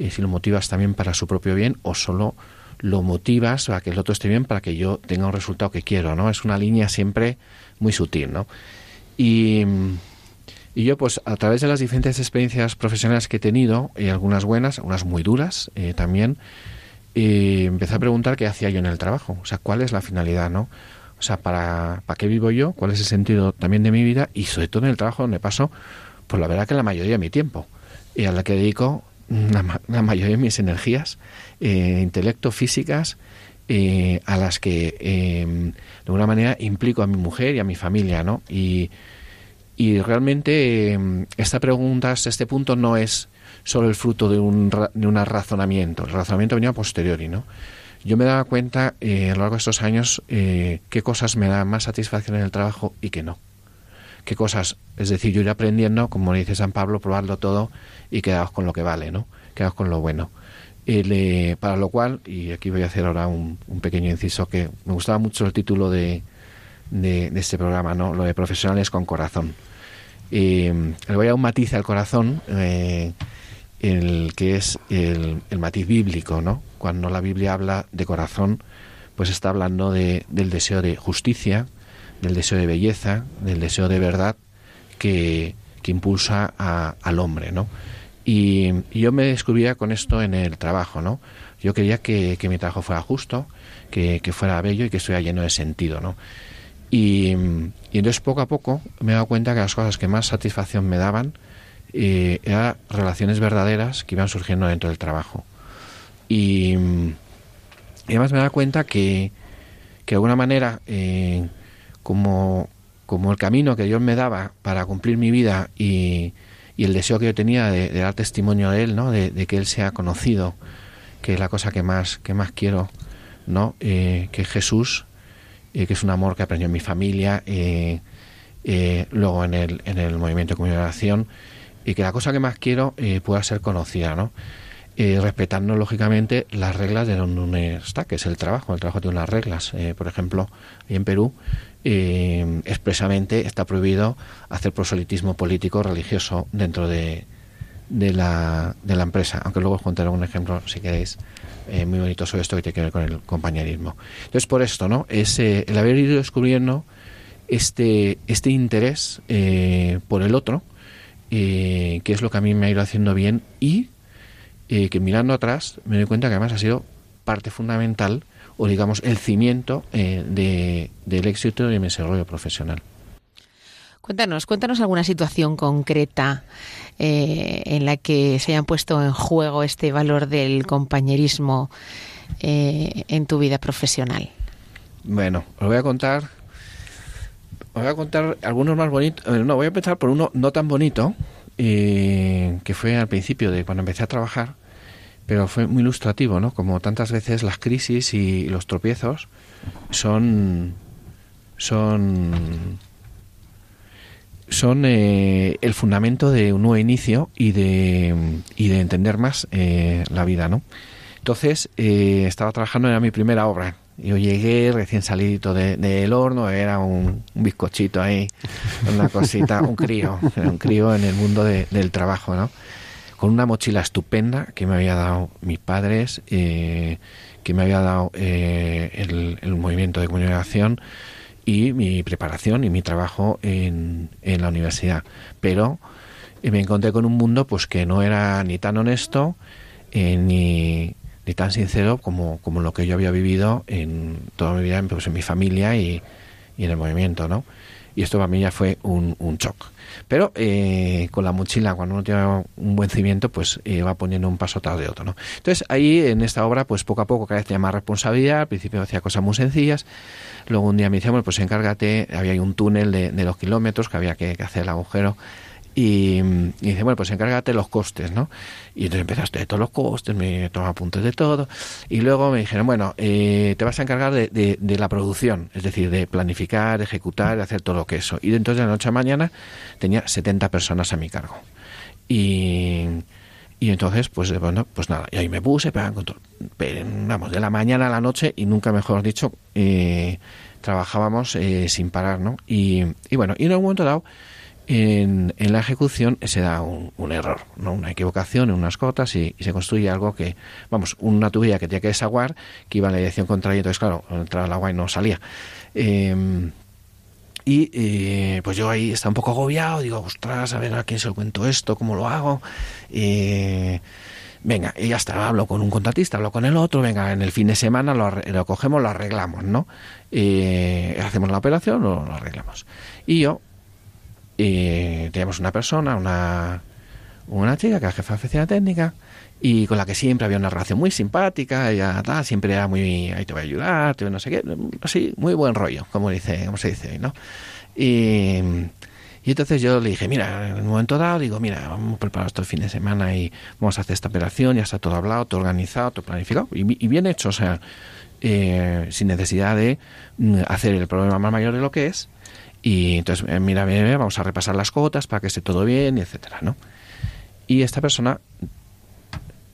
y si lo motivas también para su propio bien o solo lo motivas para que el otro esté bien para que yo tenga un resultado que quiero, ¿no? Es una línea siempre muy sutil, ¿no? Y, y yo, pues, a través de las diferentes experiencias profesionales que he tenido, y algunas buenas, algunas muy duras eh, también, y empecé a preguntar qué hacía yo en el trabajo, o sea, cuál es la finalidad, ¿no? O sea, ¿para, ¿para qué vivo yo? ¿Cuál es el sentido también de mi vida? Y sobre todo en el trabajo donde paso, pues la verdad que la mayoría de mi tiempo y a la que dedico la, mayoría de mis energías, eh, intelecto, físicas eh, a las que em, de alguna manera implico a mi mujer y a mi familia, ¿no? Y, y realmente em, esta pregunta, este punto no es solo el fruto de un, de un razonamiento, el razonamiento venía a posteriori, ¿no? Yo me daba cuenta eh, a lo largo de estos años eh, qué cosas me dan más satisfacción en el trabajo y qué no. Qué cosas, es decir, yo ir aprendiendo, como dice San Pablo, probarlo todo y quedaos con lo que vale, ¿no? Quedaos con lo bueno. Eh, para lo cual, y aquí voy a hacer ahora un, pequeño inciso, que me gustaba mucho el título de, de, este programa, ¿no? Lo de profesionales con corazón. le voy a dar un matiz al corazón, el que es el, matiz bíblico, ¿no? Cuando la Biblia habla de corazón, pues está hablando de, del deseo de justicia, del deseo de belleza, del deseo de verdad que, que impulsa al hombre, ¿no? Y, yo me descubría con esto en el trabajo, ¿no? Yo quería que, mi trabajo fuera justo, que, fuera bello y que estuviera lleno de sentido, ¿no? Y, entonces poco a poco me he dado cuenta que las cosas que más satisfacción me daban eh, eran relaciones verdaderas que iban surgiendo dentro del trabajo. Y, además me dado cuenta que, que de alguna manera, eh, como, como el camino que Dios me daba para cumplir mi vida y, y el deseo que yo tenía de, dar testimonio de él, ¿no? De, que él sea conocido, que es la cosa que más, que más quiero, ¿no? Eh, que Jesús, eh, que es un amor que aprendió en mi familia, eh, luego en el, en el movimiento de comunicación, y que la cosa que más quiero pueda ser conocida, ¿no? respetando lógicamente las reglas de donde está, que es el trabajo. El trabajo tiene unas reglas. por ejemplo, en Perú eh, expresamente está prohibido hacer proselitismo político religioso dentro de, de, la, de la empresa, aunque luego os contaré un ejemplo, si queréis, eh, muy bonito sobre esto que tiene que ver con el compañerismo. Entonces, por esto, ¿no? Es eh, el haber ido descubriendo este, este interés eh, por el otro, que es lo que a mí me ha ido haciendo bien y que mirando atrás me doy cuenta que además ha sido parte fundamental o digamos el cimiento eh, de, del éxito de mi desarrollo profesional. Cuéntanos, cuéntanos alguna situación concreta eh, en la que se hayan puesto en juego este valor del compañerismo eh, en tu vida profesional. Bueno, os voy a contar, voy a contar algunos más bonitos. No, voy a empezar por uno no tan bonito que fue al principio de cuando empecé a trabajar pero fue muy ilustrativo, ¿no? Como tantas veces las crisis y los tropiezos son son son eh, el fundamento de un nuevo inicio y de, y de entender más eh, la vida, ¿no? Entonces, eh, estaba trabajando, era mi primera obra. Yo llegué recién salido del horno, era un, bizcochito ahí, una cosita, un crío, un crío en el mundo del trabajo, ¿no? con una mochila estupenda que me había dado mis padres, eh, que me había dado eh, el, movimiento de comunicación y mi preparación y mi trabajo en, en la universidad. Pero eh, me encontré con un mundo pues que no era ni tan honesto ni, ni, tan sincero como, como lo que yo había vivido en toda mi vida, pues, en mi familia y, en el movimiento, ¿no? Y esto para mí ya fue un, un shock. Pero eh, con la mochila, cuando uno tiene un buen cimiento, pues eh, va poniendo un paso tras de otro. ¿no? Entonces ahí en esta obra, pues poco a poco cada vez tenía más responsabilidad. Al principio hacía cosas muy sencillas. Luego un día me decían, bueno, pues encárgate. Había un túnel de, de dos kilómetros que había que, hacer el agujero. Y, dice, bueno, pues encárgate los costes, ¿no? Y entonces empezaste de todos los costes, me tomaba apuntes de todo. Y luego me dijeron, bueno, eh, te vas a encargar de, de, la producción, es decir, de planificar, ejecutar, de hacer todo lo que eso. Y entonces de la noche a mañana tenía 70 personas a mi cargo. Y, y entonces, pues bueno, pues nada, y ahí me puse, pero, vamos, de la mañana a la noche, y nunca mejor dicho, eh, trabajábamos eh, sin parar, ¿no? Y, y bueno, y en un momento dado en, la ejecución se da un, error, ¿no? una equivocación en unas cotas y, se construye algo que, vamos, una tubería que tenía que desaguar, que iba en la dirección contraria, entonces claro, entraba el agua y no salía. Em, y eh, pues yo ahí estaba un poco agobiado, digo, ostras, a ver a quién se lo cuento esto, cómo lo hago. Eh, venga, y ya está, hablo con un contratista, hablo con el otro, venga, en el fin de semana lo, cogemos, lo arreglamos, ¿no? Eh, hacemos la operación, o lo arreglamos. Y yo, y teníamos una persona, una, una chica que era jefa de oficina técnica y con la que siempre había una relación muy simpática, ella tal, siempre era muy, ahí te voy a ayudar, te no sé qué, así, muy buen rollo, como dice, como se dice hoy, ¿no? Y, y entonces yo le dije, mira, en un momento dado, digo, mira, vamos a preparar esto el fin de semana y vamos a hacer esta operación, ya está todo hablado, todo organizado, todo planificado y, y bien hecho, o sea, eh, sin necesidad de mm, hacer el problema más mayor de lo que es. Y entonces, eh, mira, mira, vamos a repasar las cotas para que esté todo bien, y etcétera, ¿no? Y esta persona,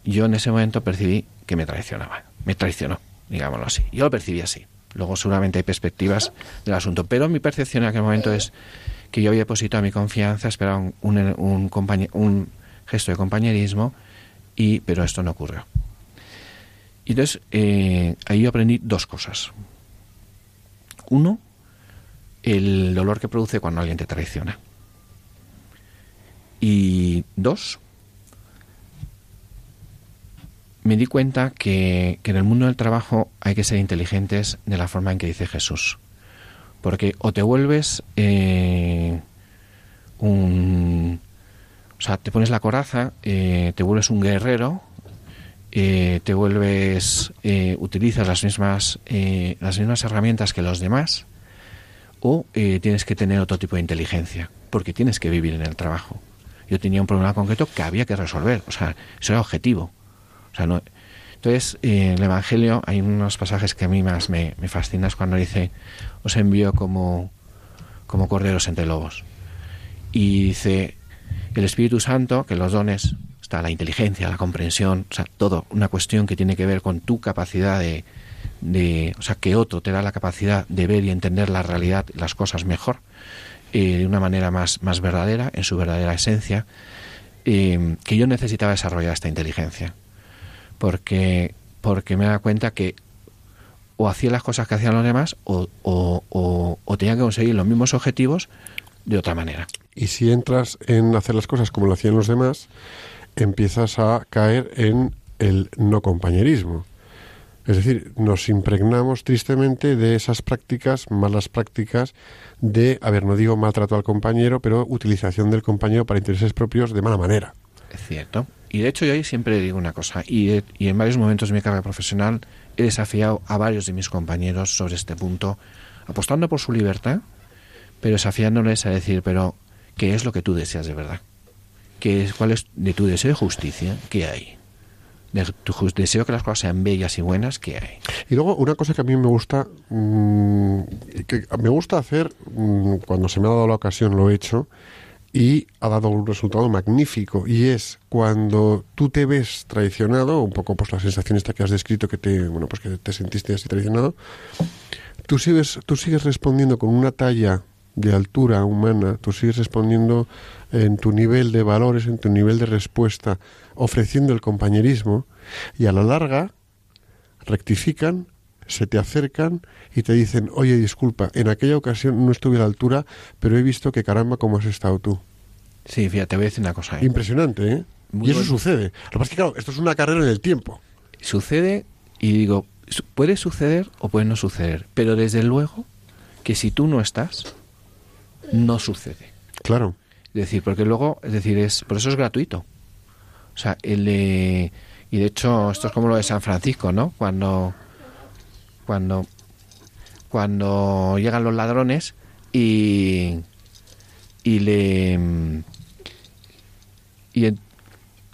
yo en ese momento percibí que me traicionaba, me traicionó, digámoslo así. Yo lo percibí así. Luego seguramente hay perspectivas del asunto, pero mi percepción en aquel momento es que yo había depositado mi confianza, esperaba un, un, un gesto de compañerismo, y, pero esto no ocurrió. Y entonces eh, ahí yo aprendí dos cosas. Uno, el dolor que produce cuando alguien te traiciona. Y dos, me di cuenta que, en el mundo del trabajo hay que ser inteligentes de la forma en que dice Jesús. Porque o te vuelves eh, un... O sea, te pones la coraza, eh, te vuelves un guerrero, eh, te vuelves, utilizas las mismas, las mismas herramientas que los demás, o tienes que tener otro tipo de inteligencia, porque tienes que vivir en el trabajo. Yo tenía un problema concreto que había que resolver, o sea, eso era objetivo. O sea, no, entonces, en el Evangelio hay unos pasajes que a mí más me, me fascinan, es cuando dice, os envío como, como corderos entre lobos. Y dice, el Espíritu Santo, que los dones está la inteligencia, la comprensión, o sea, todo, una cuestión que tiene que ver con tu capacidad de, de o sea, que otro te da la capacidad de ver y entender la realidad, las cosas mejor, eh, de una manera más, más verdadera, en su verdadera esencia, eh, que yo necesitaba desarrollar esta inteligencia, porque, porque me da cuenta que o hacía las cosas que hacían los demás o, o, tenía que conseguir los mismos objetivos de otra manera. Y si entras en hacer las cosas como lo hacían los demás, empiezas a caer en el no compañerismo. Es decir, nos impregnamos tristemente de esas prácticas, malas prácticas de, a ver, no digo maltrato al compañero, pero utilización del compañero para intereses propios de mala manera. Es cierto. Y de hecho yo ahí siempre digo una cosa, y, y en varios momentos de mi carrera profesional he desafiado a varios de mis compañeros sobre este punto, apostando por su libertad, pero desafiándoles a decir, pero ¿qué es lo que tú deseas de verdad? es, cuál es de tu deseo de justicia, ¿qué hay? De tu deseo que las cosas sean bellas y buenas, ¿qué hay? Y luego una cosa que a mí me gusta, mmm, que me gusta hacer, mmm, cuando se me ha dado la ocasión lo he hecho, y ha dado un resultado magnífico y es cuando tú te ves traicionado un poco pues la sensación esta que has descrito que te bueno pues que te sentiste así traicionado tú sigues tú sigues respondiendo con una talla de altura humana tú sigues respondiendo en tu nivel de valores, en tu nivel de respuesta, ofreciendo el compañerismo, y a la larga rectifican, se te acercan y te dicen, oye, disculpa, en aquella ocasión no estuve a la altura, pero he visto que caramba, ¿cómo has estado tú? Sí, fíjate, te voy a decir una cosa. ¿eh? Impresionante, ¿eh? y eso sucede. Lo que pasa es que, claro, esto es una carrera en el tiempo. Sucede, y digo, puede suceder o puede no suceder, pero desde luego que si tú no estás, no sucede. Claro. Es decir, porque luego, es decir, es por eso es gratuito. O sea, el y de hecho esto es como lo de San Francisco, ¿no? Cuando cuando cuando llegan los ladrones y y le y,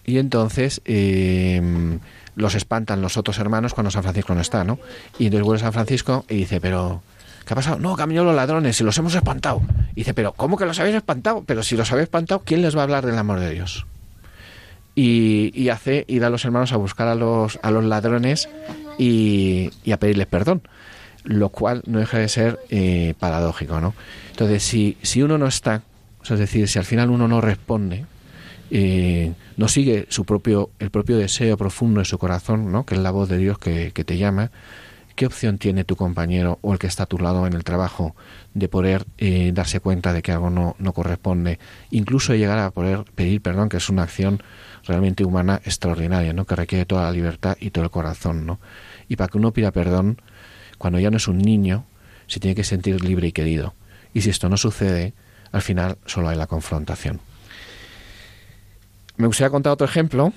y entonces eh, los espantan los otros hermanos cuando San Francisco no está, ¿no? Y entonces vuelve San Francisco y dice, pero ¿Qué ha pasado? No, que los ladrones y los hemos espantado. Y dice, pero ¿cómo que los habéis espantado? Pero si los habéis espantado, ¿quién les va a hablar del amor de Dios? Y, y hace ir a los hermanos a buscar a los, a los ladrones y, y a pedirles perdón. Lo cual no deja de ser eh, paradójico, ¿no? Entonces, si, si uno no está, es decir, si al final uno no responde, eh, no sigue su propio, el propio deseo profundo de su corazón, ¿no? que es la voz de Dios que te llama, ¿qué opción tiene tu compañero o el que está a tu lado en el trabajo de poder eh, darse cuenta de que algo no, no corresponde? Incluso llegar a poder pedir perdón, que es una acción realmente humana extraordinaria, ¿no? que requiere toda la libertad y todo el corazón. ¿no? Y para que uno pida perdón, cuando ya no es un niño, se tiene que sentir libre y querido. Y si esto no sucede, al final solo hay la confrontación. me gustaría contar otro ejemplo.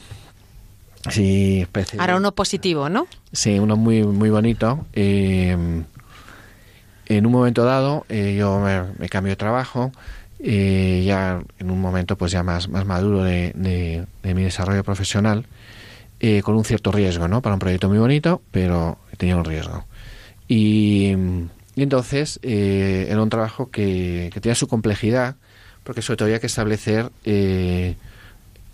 Sí, Ahora uno positivo, ¿no? Sí, uno muy, muy bonito. Eh, en un momento dado, eh, yo me, cambio de trabajo, eh, ya en un momento pues ya más, más maduro de, de, mi desarrollo profesional, con un cierto riesgo, ¿no? Para un proyecto muy bonito, pero tenía un riesgo. Y, entonces era un trabajo que, que, tenía su complejidad, porque sobre todo había que establecer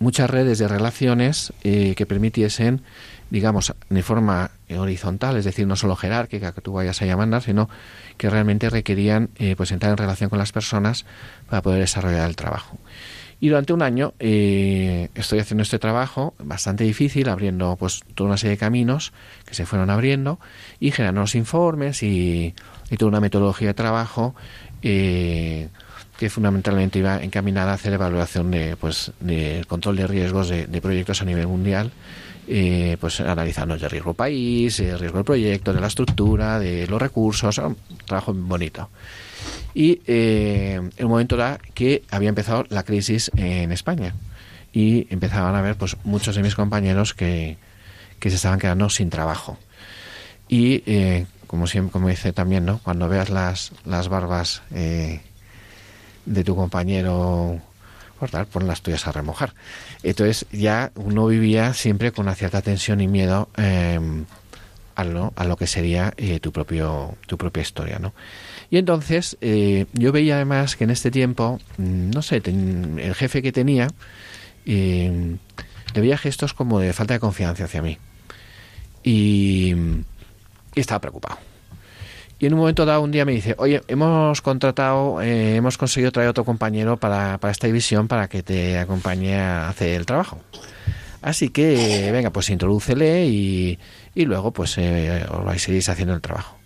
muchas redes de relaciones eh, que permitiesen, digamos, de forma horizontal, es decir, no solo jerárquica que tú vayas a mandar, sino que realmente requerían eh, pues entrar en relación con las personas para poder desarrollar el trabajo. Y durante un año eh, estoy haciendo este trabajo bastante difícil, abriendo pues toda una serie de caminos que se fueron abriendo y generando los informes y, y toda una metodología de trabajo eh, que fundamentalmente iba encaminada a hacer evaluación de, pues, de control de riesgos de, proyectos a nivel mundial, eh, pues analizando el riesgo país, el riesgo del proyecto, de la estructura, de los recursos, un trabajo bonito. Y eh, en un momento da que había empezado la crisis en España y empezaban a ver pues muchos de mis compañeros que, que se estaban quedando sin trabajo. Y eh, como siempre, como dice también, ¿no? Cuando veas las, las barbas eh, de tu compañero cortar, pon las tuyas a remojar. Entonces ya uno vivía siempre con una cierta tensión y miedo em, a, lo, a lo que sería eh, tu, propio, tu propia historia, ¿no? Y entonces eh, yo veía además que en este tiempo, mm, no sé, el jefe que tenía, le veía gestos como de falta de confianza hacia mí. y estaba preocupado y en un momento dado, un día me dice, oye, hemos contratado, eh, hemos conseguido traer otro compañero para, para esta división para que te acompañe a hacer el trabajo. Así que, venga, pues introdúcele y, y luego pues eh, os vais a haciendo el trabajo.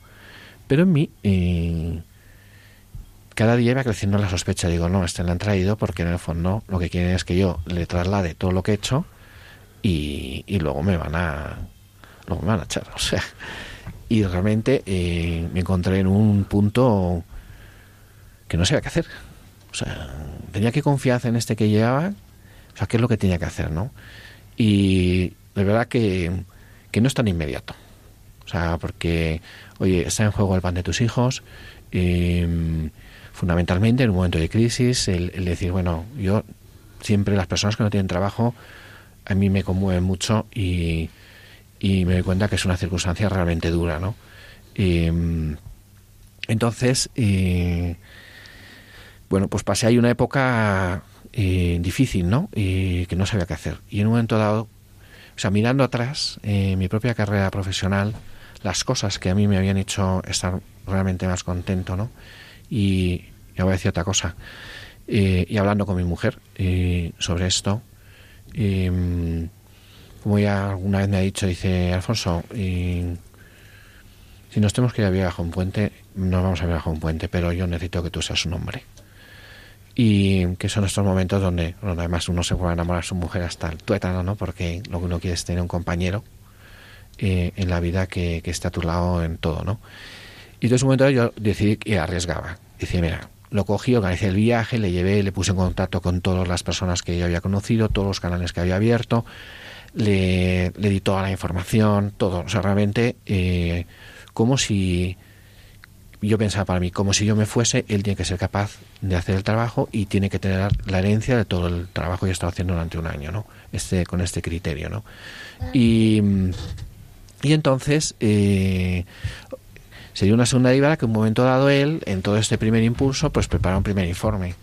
Pero en mí, eh, cada día iba creciendo la sospecha. Digo, no, este le han traído porque en el fondo lo que quieren es que yo le traslade todo lo que he hecho y, y luego me van a, luego me van a echar. O sea, y realmente eh, me encontré en un punto que no sabía qué hacer. Tenía que confiar en este que llevaba, o sea, qué es lo que tenía que hacer, ¿no? Y de verdad que, que no es tan inmediato. O sea, porque, oye, está en juego el pan de tus hijos, em, fundamentalmente en un momento de crisis, el, el, decir, bueno, yo siempre las personas que no tienen trabajo, a mí me conmueven mucho y, y me doy cuenta que es una circunstancia realmente dura, ¿no? Mm, entonces, bueno, pues pasé ahí una época eh, difícil, ¿no? Y que no sabía qué hacer. Y en un momento dado, o sea, mirando atrás, eh, mi propia carrera profesional, las cosas que a mí me habían hecho estar realmente más contento, ¿no? Y ya voy a decir otra cosa. Eh, y hablando con mi mujer sobre esto, como ya alguna vez me ha dicho, dice Alfonso, y si nos tenemos que ir a vivir bajo un puente, nos vamos a vivir bajo un puente, pero yo necesito que tú seas un hombre. Y que son estos momentos donde, además uno se puede enamorar a su mujer hasta el tuétano, ¿no? Porque lo que uno quiere es tener un compañero eh, en la vida que, que esté a tu lado en todo, ¿no? Y entonces un momento yo decidí que arriesgaba. Dice, mira, lo cogí, organicé el viaje, le llevé, le puse en contacto con todas las personas que yo había conocido, todos los canales que había abierto, le, le di toda la información, todo. O sea, realmente, eh, como si yo pensaba para mí, como si yo me fuese, él tiene que ser capaz de hacer el trabajo y tiene que tener la herencia de todo el trabajo que he estado haciendo durante un año, ¿no? Este, con este criterio, ¿no? Y, y entonces eh, sería una segunda deriva que un momento dado él, en todo este primer impulso, pues prepara un primer informe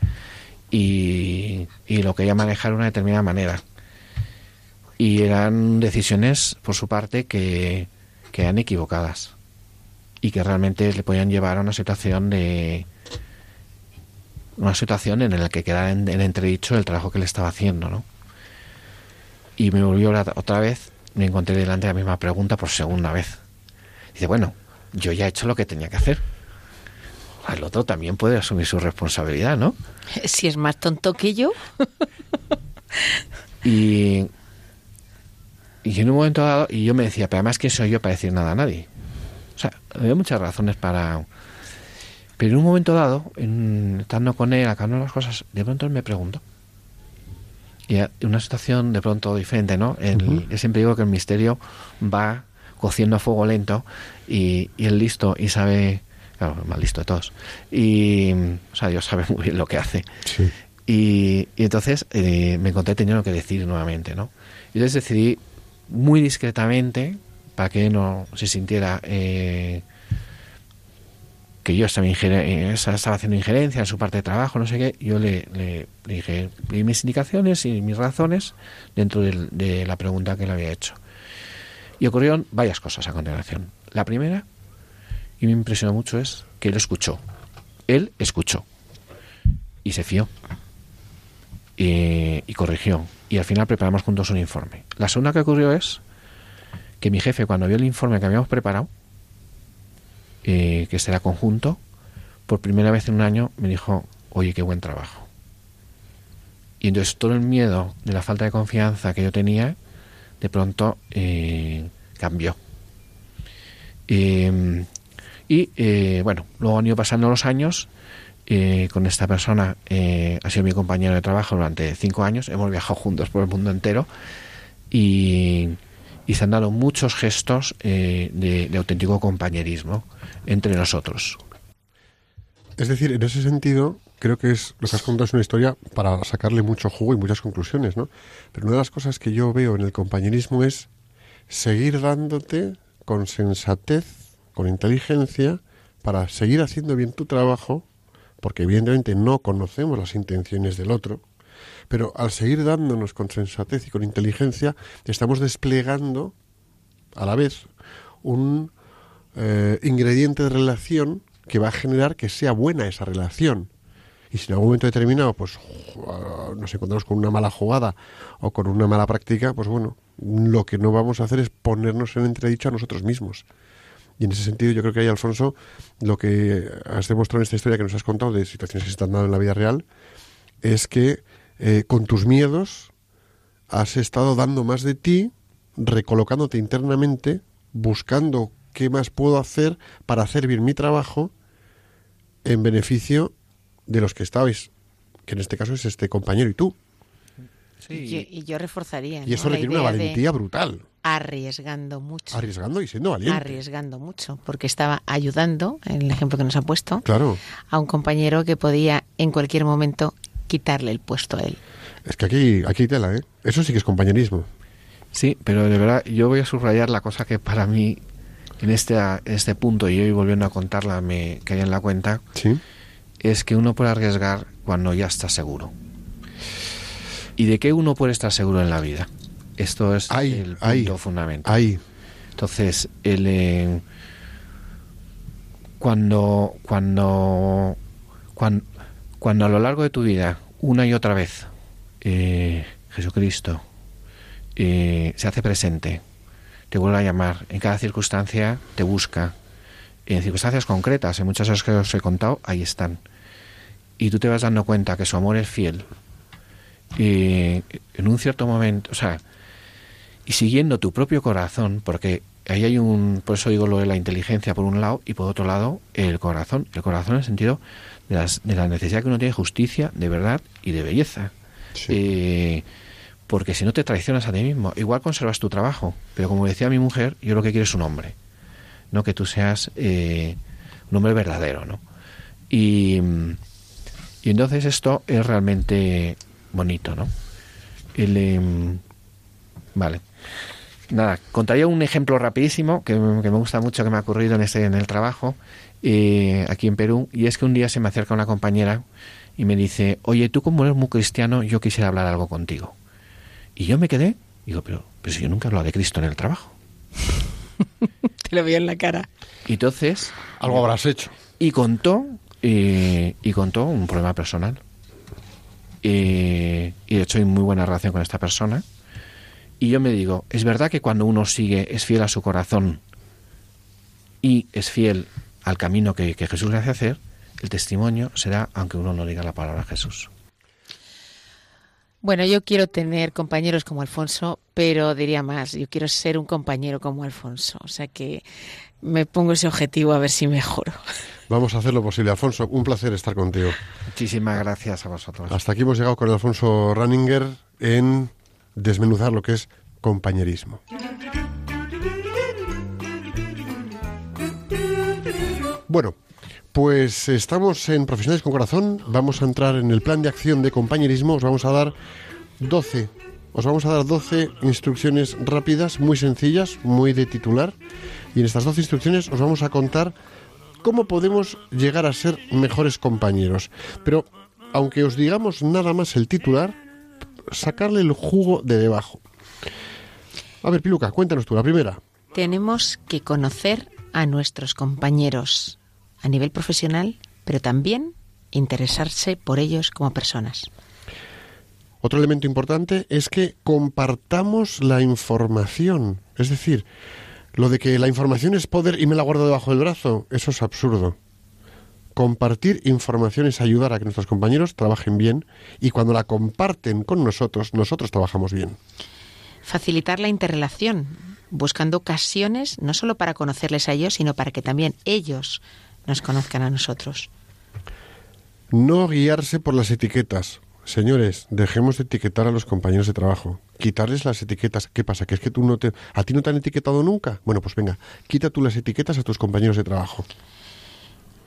y, y lo quería manejar de una determinada manera y eran decisiones por su parte que, que eran equivocadas y que realmente le podían llevar a una situación de una situación en la que quedara en, entredicho el trabajo que le estaba haciendo, ¿no? Y me volvió otra vez, me encontré delante de la misma pregunta por segunda vez. Dice, bueno, yo ya he hecho lo que tenía que hacer. El otro también puede asumir su responsabilidad, ¿no? Si es más tonto que yo. y y en un momento dado, y yo me decía, pero además, ¿quién soy yo para decir nada a nadie? O sea, había muchas razones para... Pero en un momento dado, en, estando con él, acabando las cosas, de pronto él me preguntó. y una situación de pronto diferente, ¿no? El, Yo siempre digo que el misterio va cociendo a fuego lento y, y el listo y sabe, claro, el más listo de todos, y, o sea, Dios sabe muy bien lo que hace. Sí. Y, y entonces eh, me encontré teniendo que decir nuevamente, ¿no? Y entonces decidí muy discretamente, para que no se sintiera eh, que yo estaba, eh, estaba, haciendo injerencia en su parte de trabajo, no sé qué, yo le, le, dije mis indicaciones y mis razones dentro de la pregunta que le había hecho. Y ocurrieron varias cosas a continuación. La primera, y me impresionó mucho, es que él escuchó. Él escuchó. Y se fió. Y, y corrigió. Y al final preparamos juntos un informe. La segunda que ocurrió es que mi jefe, cuando vio el informe que habíamos preparado, eh, que será conjunto, por primera vez en un año me dijo, oye, qué buen trabajo. Y entonces todo el miedo de la falta de confianza que yo tenía, de pronto eh, cambió. Em, y eh, bueno, luego han ido pasando los años. Con esta persona ha sido mi compañero de trabajo durante cinco años. Hemos viajado juntos por el mundo entero. Y, se han dado muchos gestos de, de auténtico compañerismo entre nosotros. Es decir, en ese sentido, creo que es lo que has contado es una historia para sacarle mucho jugo y muchas conclusiones, ¿no? Pero una de las cosas que yo veo en el compañerismo es seguir dándote con sensatez, con inteligencia, para seguir haciendo bien tu trabajo, porque evidentemente no conocemos las intenciones del otro, pero al seguir dándonos con sensatez y con inteligencia, estamos desplegando a la vez un eh, ingrediente de relación que va a generar que sea buena esa relación. Y si en algún momento determinado pues nos encontramos con una mala jugada o con una mala práctica, pues bueno, lo que no vamos a hacer es ponernos en entredicho a nosotros mismos. Y en ese sentido yo creo que ahí, Alfonso, lo que has demostrado en esta historia que nos has contado de situaciones que se están dando en la vida real, es que eh, con tus miedos has estado dando más de ti, recolocándote internamente, buscando qué más puedo hacer para hacer bien mi trabajo en beneficio de los que estabais, que en este caso es este compañero y tú. Y, yo, reforzaría. Y eso requiere una valentía brutal. Arriesgando mucho. Arriesgando y siendo valiente. Arriesgando mucho, porque estaba ayudando, en el ejemplo que nos ha puesto, claro. a un compañero que podía en cualquier momento quitarle el puesto a él. Es que aquí, aquí tela, ¿eh? Eso sí que es compañerismo. Sí, pero de verdad yo voy a subrayar la cosa que para mí en este, este punto, y hoy volviendo a contarla me caía en la cuenta, es que uno puede arriesgar cuando ya está seguro. ¿Y de qué uno puede estar seguro en la vida? Esto es el punto fundamental. Ahí. Entonces, el, eh, cuando, cuando, cuando, cuando a lo largo de tu vida, una y otra vez, eh, Jesucristo eh, se hace presente te vuelve a llamar. En cada circunstancia te busca. En circunstancias concretas, en muchas cosas que os he contado, ahí están. Y tú te vas dando cuenta que su amor es fiel. Y en un cierto momento, o sea, y siguiendo tu propio corazón, porque ahí hay un, por eso digo lo de la inteligencia por un lado y por otro lado el corazón. El corazón en el sentido de, las, de la necesidad que uno tiene de justicia, de verdad y de belleza. Eh, porque si no te traicionas a ti mismo, igual conservas tu trabajo, pero como decía mi mujer, yo lo que quiero es un hombre, no que tú seas eh, un hombre verdadero, ¿no? Y, y, entonces esto es realmente bonito, ¿no? El, em, vale. Nada, contaría un ejemplo rapidísimo que, me gusta mucho que me ha ocurrido en, este, en el trabajo eh, aquí en Perú, y es que un día se me acerca una compañera y me dice, oye, tú como eres muy cristiano, yo quisiera hablar algo contigo. Y yo me quedé, digo, pero, pero si yo nunca he hablado de Cristo en el trabajo. Te lo vi en la cara. Y entonces... Algo habrás hecho. Y contó, eh, y contó un problema personal. Y de hecho hay muy buena relación con esta persona. Y yo me digo, es verdad que cuando uno sigue, es fiel a su corazón y es fiel al camino que, que Jesús le hace hacer, el testimonio será aunque uno no diga la palabra Jesús. Bueno, yo quiero tener compañeros como Alfonso, pero diría más, yo quiero ser un compañero como Alfonso. O sea que me pongo ese objetivo a ver si mejoro. Vamos a hacer lo posible. Alfonso, un placer estar contigo. Muchísimas gracias a vosotros. Hasta aquí hemos llegado con Alfonso Runninger en desmenuzar lo que es compañerismo. Bueno, pues estamos en Profesionales con Corazón, vamos a entrar en el plan de acción de compañerismo, os vamos a dar 12, os vamos a dar 12 instrucciones rápidas, muy sencillas, muy de titular, y en estas 12 instrucciones os vamos a contar cómo podemos llegar a ser mejores compañeros. Pero aunque os digamos nada más el titular, sacarle el jugo de debajo. A ver, Piluca, cuéntanos tú, la primera. Tenemos que conocer a nuestros compañeros a nivel profesional, pero también interesarse por ellos como personas. Otro elemento importante es que compartamos la información. Es decir, lo de que la información es poder y me la guardo debajo del brazo, eso es absurdo. Compartir información es ayudar a que nuestros compañeros trabajen bien y cuando la comparten con nosotros, nosotros trabajamos bien. Facilitar la interrelación, buscando ocasiones no solo para conocerles a ellos, sino para que también ellos nos conozcan a nosotros. No guiarse por las etiquetas. Señores, dejemos de etiquetar a los compañeros de trabajo. Quitarles las etiquetas. ¿Qué pasa? ¿Que es que tú no te... ¿A ti no te han etiquetado nunca? Bueno, pues venga, quita tú las etiquetas a tus compañeros de trabajo.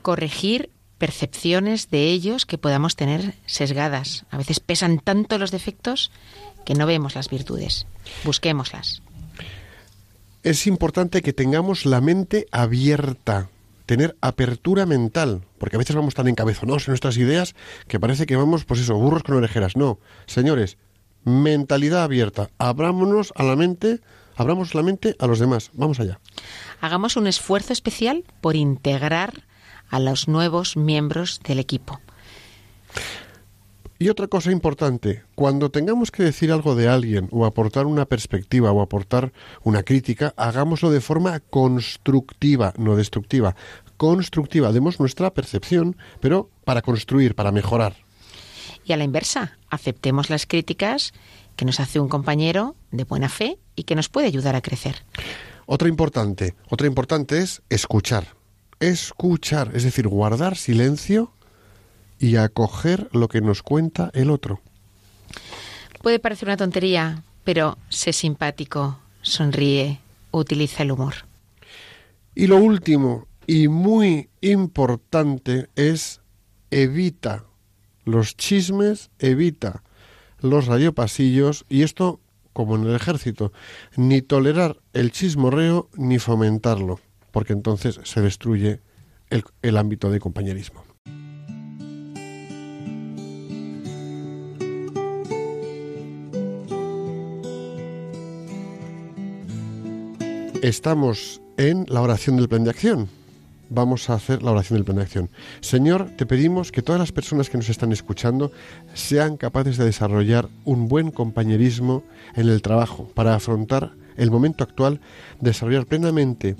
Corregir percepciones de ellos que podamos tener sesgadas. A veces pesan tanto los defectos que no vemos las virtudes. Busquémoslas. Es importante que tengamos la mente abierta tener apertura mental, porque a veces vamos tan encabezonados en nuestras ideas que parece que vamos, pues eso, burros con orejeras. No, señores, mentalidad abierta, abrámonos a la mente, abramos la mente a los demás. Vamos allá. Hagamos un esfuerzo especial por integrar a los nuevos miembros del equipo. Y otra cosa importante, cuando tengamos que decir algo de alguien o aportar una perspectiva o aportar una crítica, hagámoslo de forma constructiva, no destructiva. Constructiva, demos nuestra percepción, pero para construir, para mejorar. Y a la inversa, aceptemos las críticas que nos hace un compañero de buena fe y que nos puede ayudar a crecer. Otra importante, otra importante es escuchar. Escuchar, es decir, guardar silencio y acoger lo que nos cuenta el otro. Puede parecer una tontería, pero sé simpático, sonríe, utiliza el humor. Y lo último y muy importante es evita los chismes, evita los radiopasillos y esto como en el ejército, ni tolerar el chismorreo ni fomentarlo, porque entonces se destruye el, el ámbito de compañerismo. Estamos en la oración del plan de acción. Vamos a hacer la oración del plan de acción. Señor, te pedimos que todas las personas que nos están escuchando sean capaces de desarrollar un buen compañerismo en el trabajo para afrontar el momento actual, desarrollar plenamente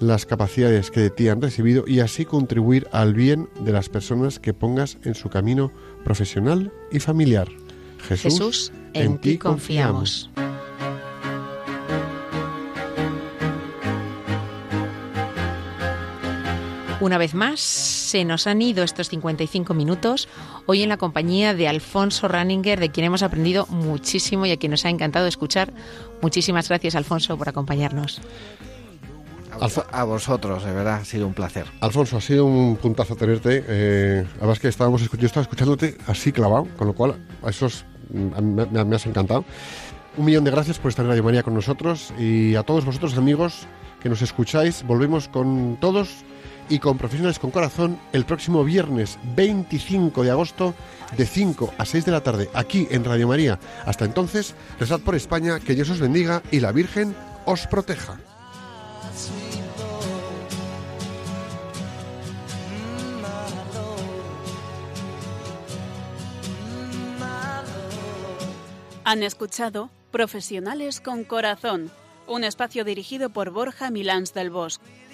las capacidades que de ti han recibido y así contribuir al bien de las personas que pongas en su camino profesional y familiar. Jesús, en, ti confiamos. Una vez más, se nos han ido estos 55 minutos, hoy en la compañía de Alfonso Ranninger, de quien hemos aprendido muchísimo y a quien nos ha encantado escuchar. Muchísimas gracias, Alfonso, por acompañarnos. A vosotros, de verdad, ha sido un placer. Alfonso, ha sido un puntazo tenerte. Eh, además que estábamos, yo estaba escuchándote así clavado, con lo cual a esos me, me has encantado. Un millón de gracias por estar en Radio María con nosotros y a todos vosotros amigos que nos escucháis. Volvemos con todos y con Profesionales con Corazón el próximo viernes 25 de agosto de 5 a 6 de la tarde aquí en Radio María. Hasta entonces, rezad por España, que Dios os bendiga y la Virgen os proteja. Han escuchado Profesionales con Corazón, un espacio dirigido por Borja Milans del Bosque.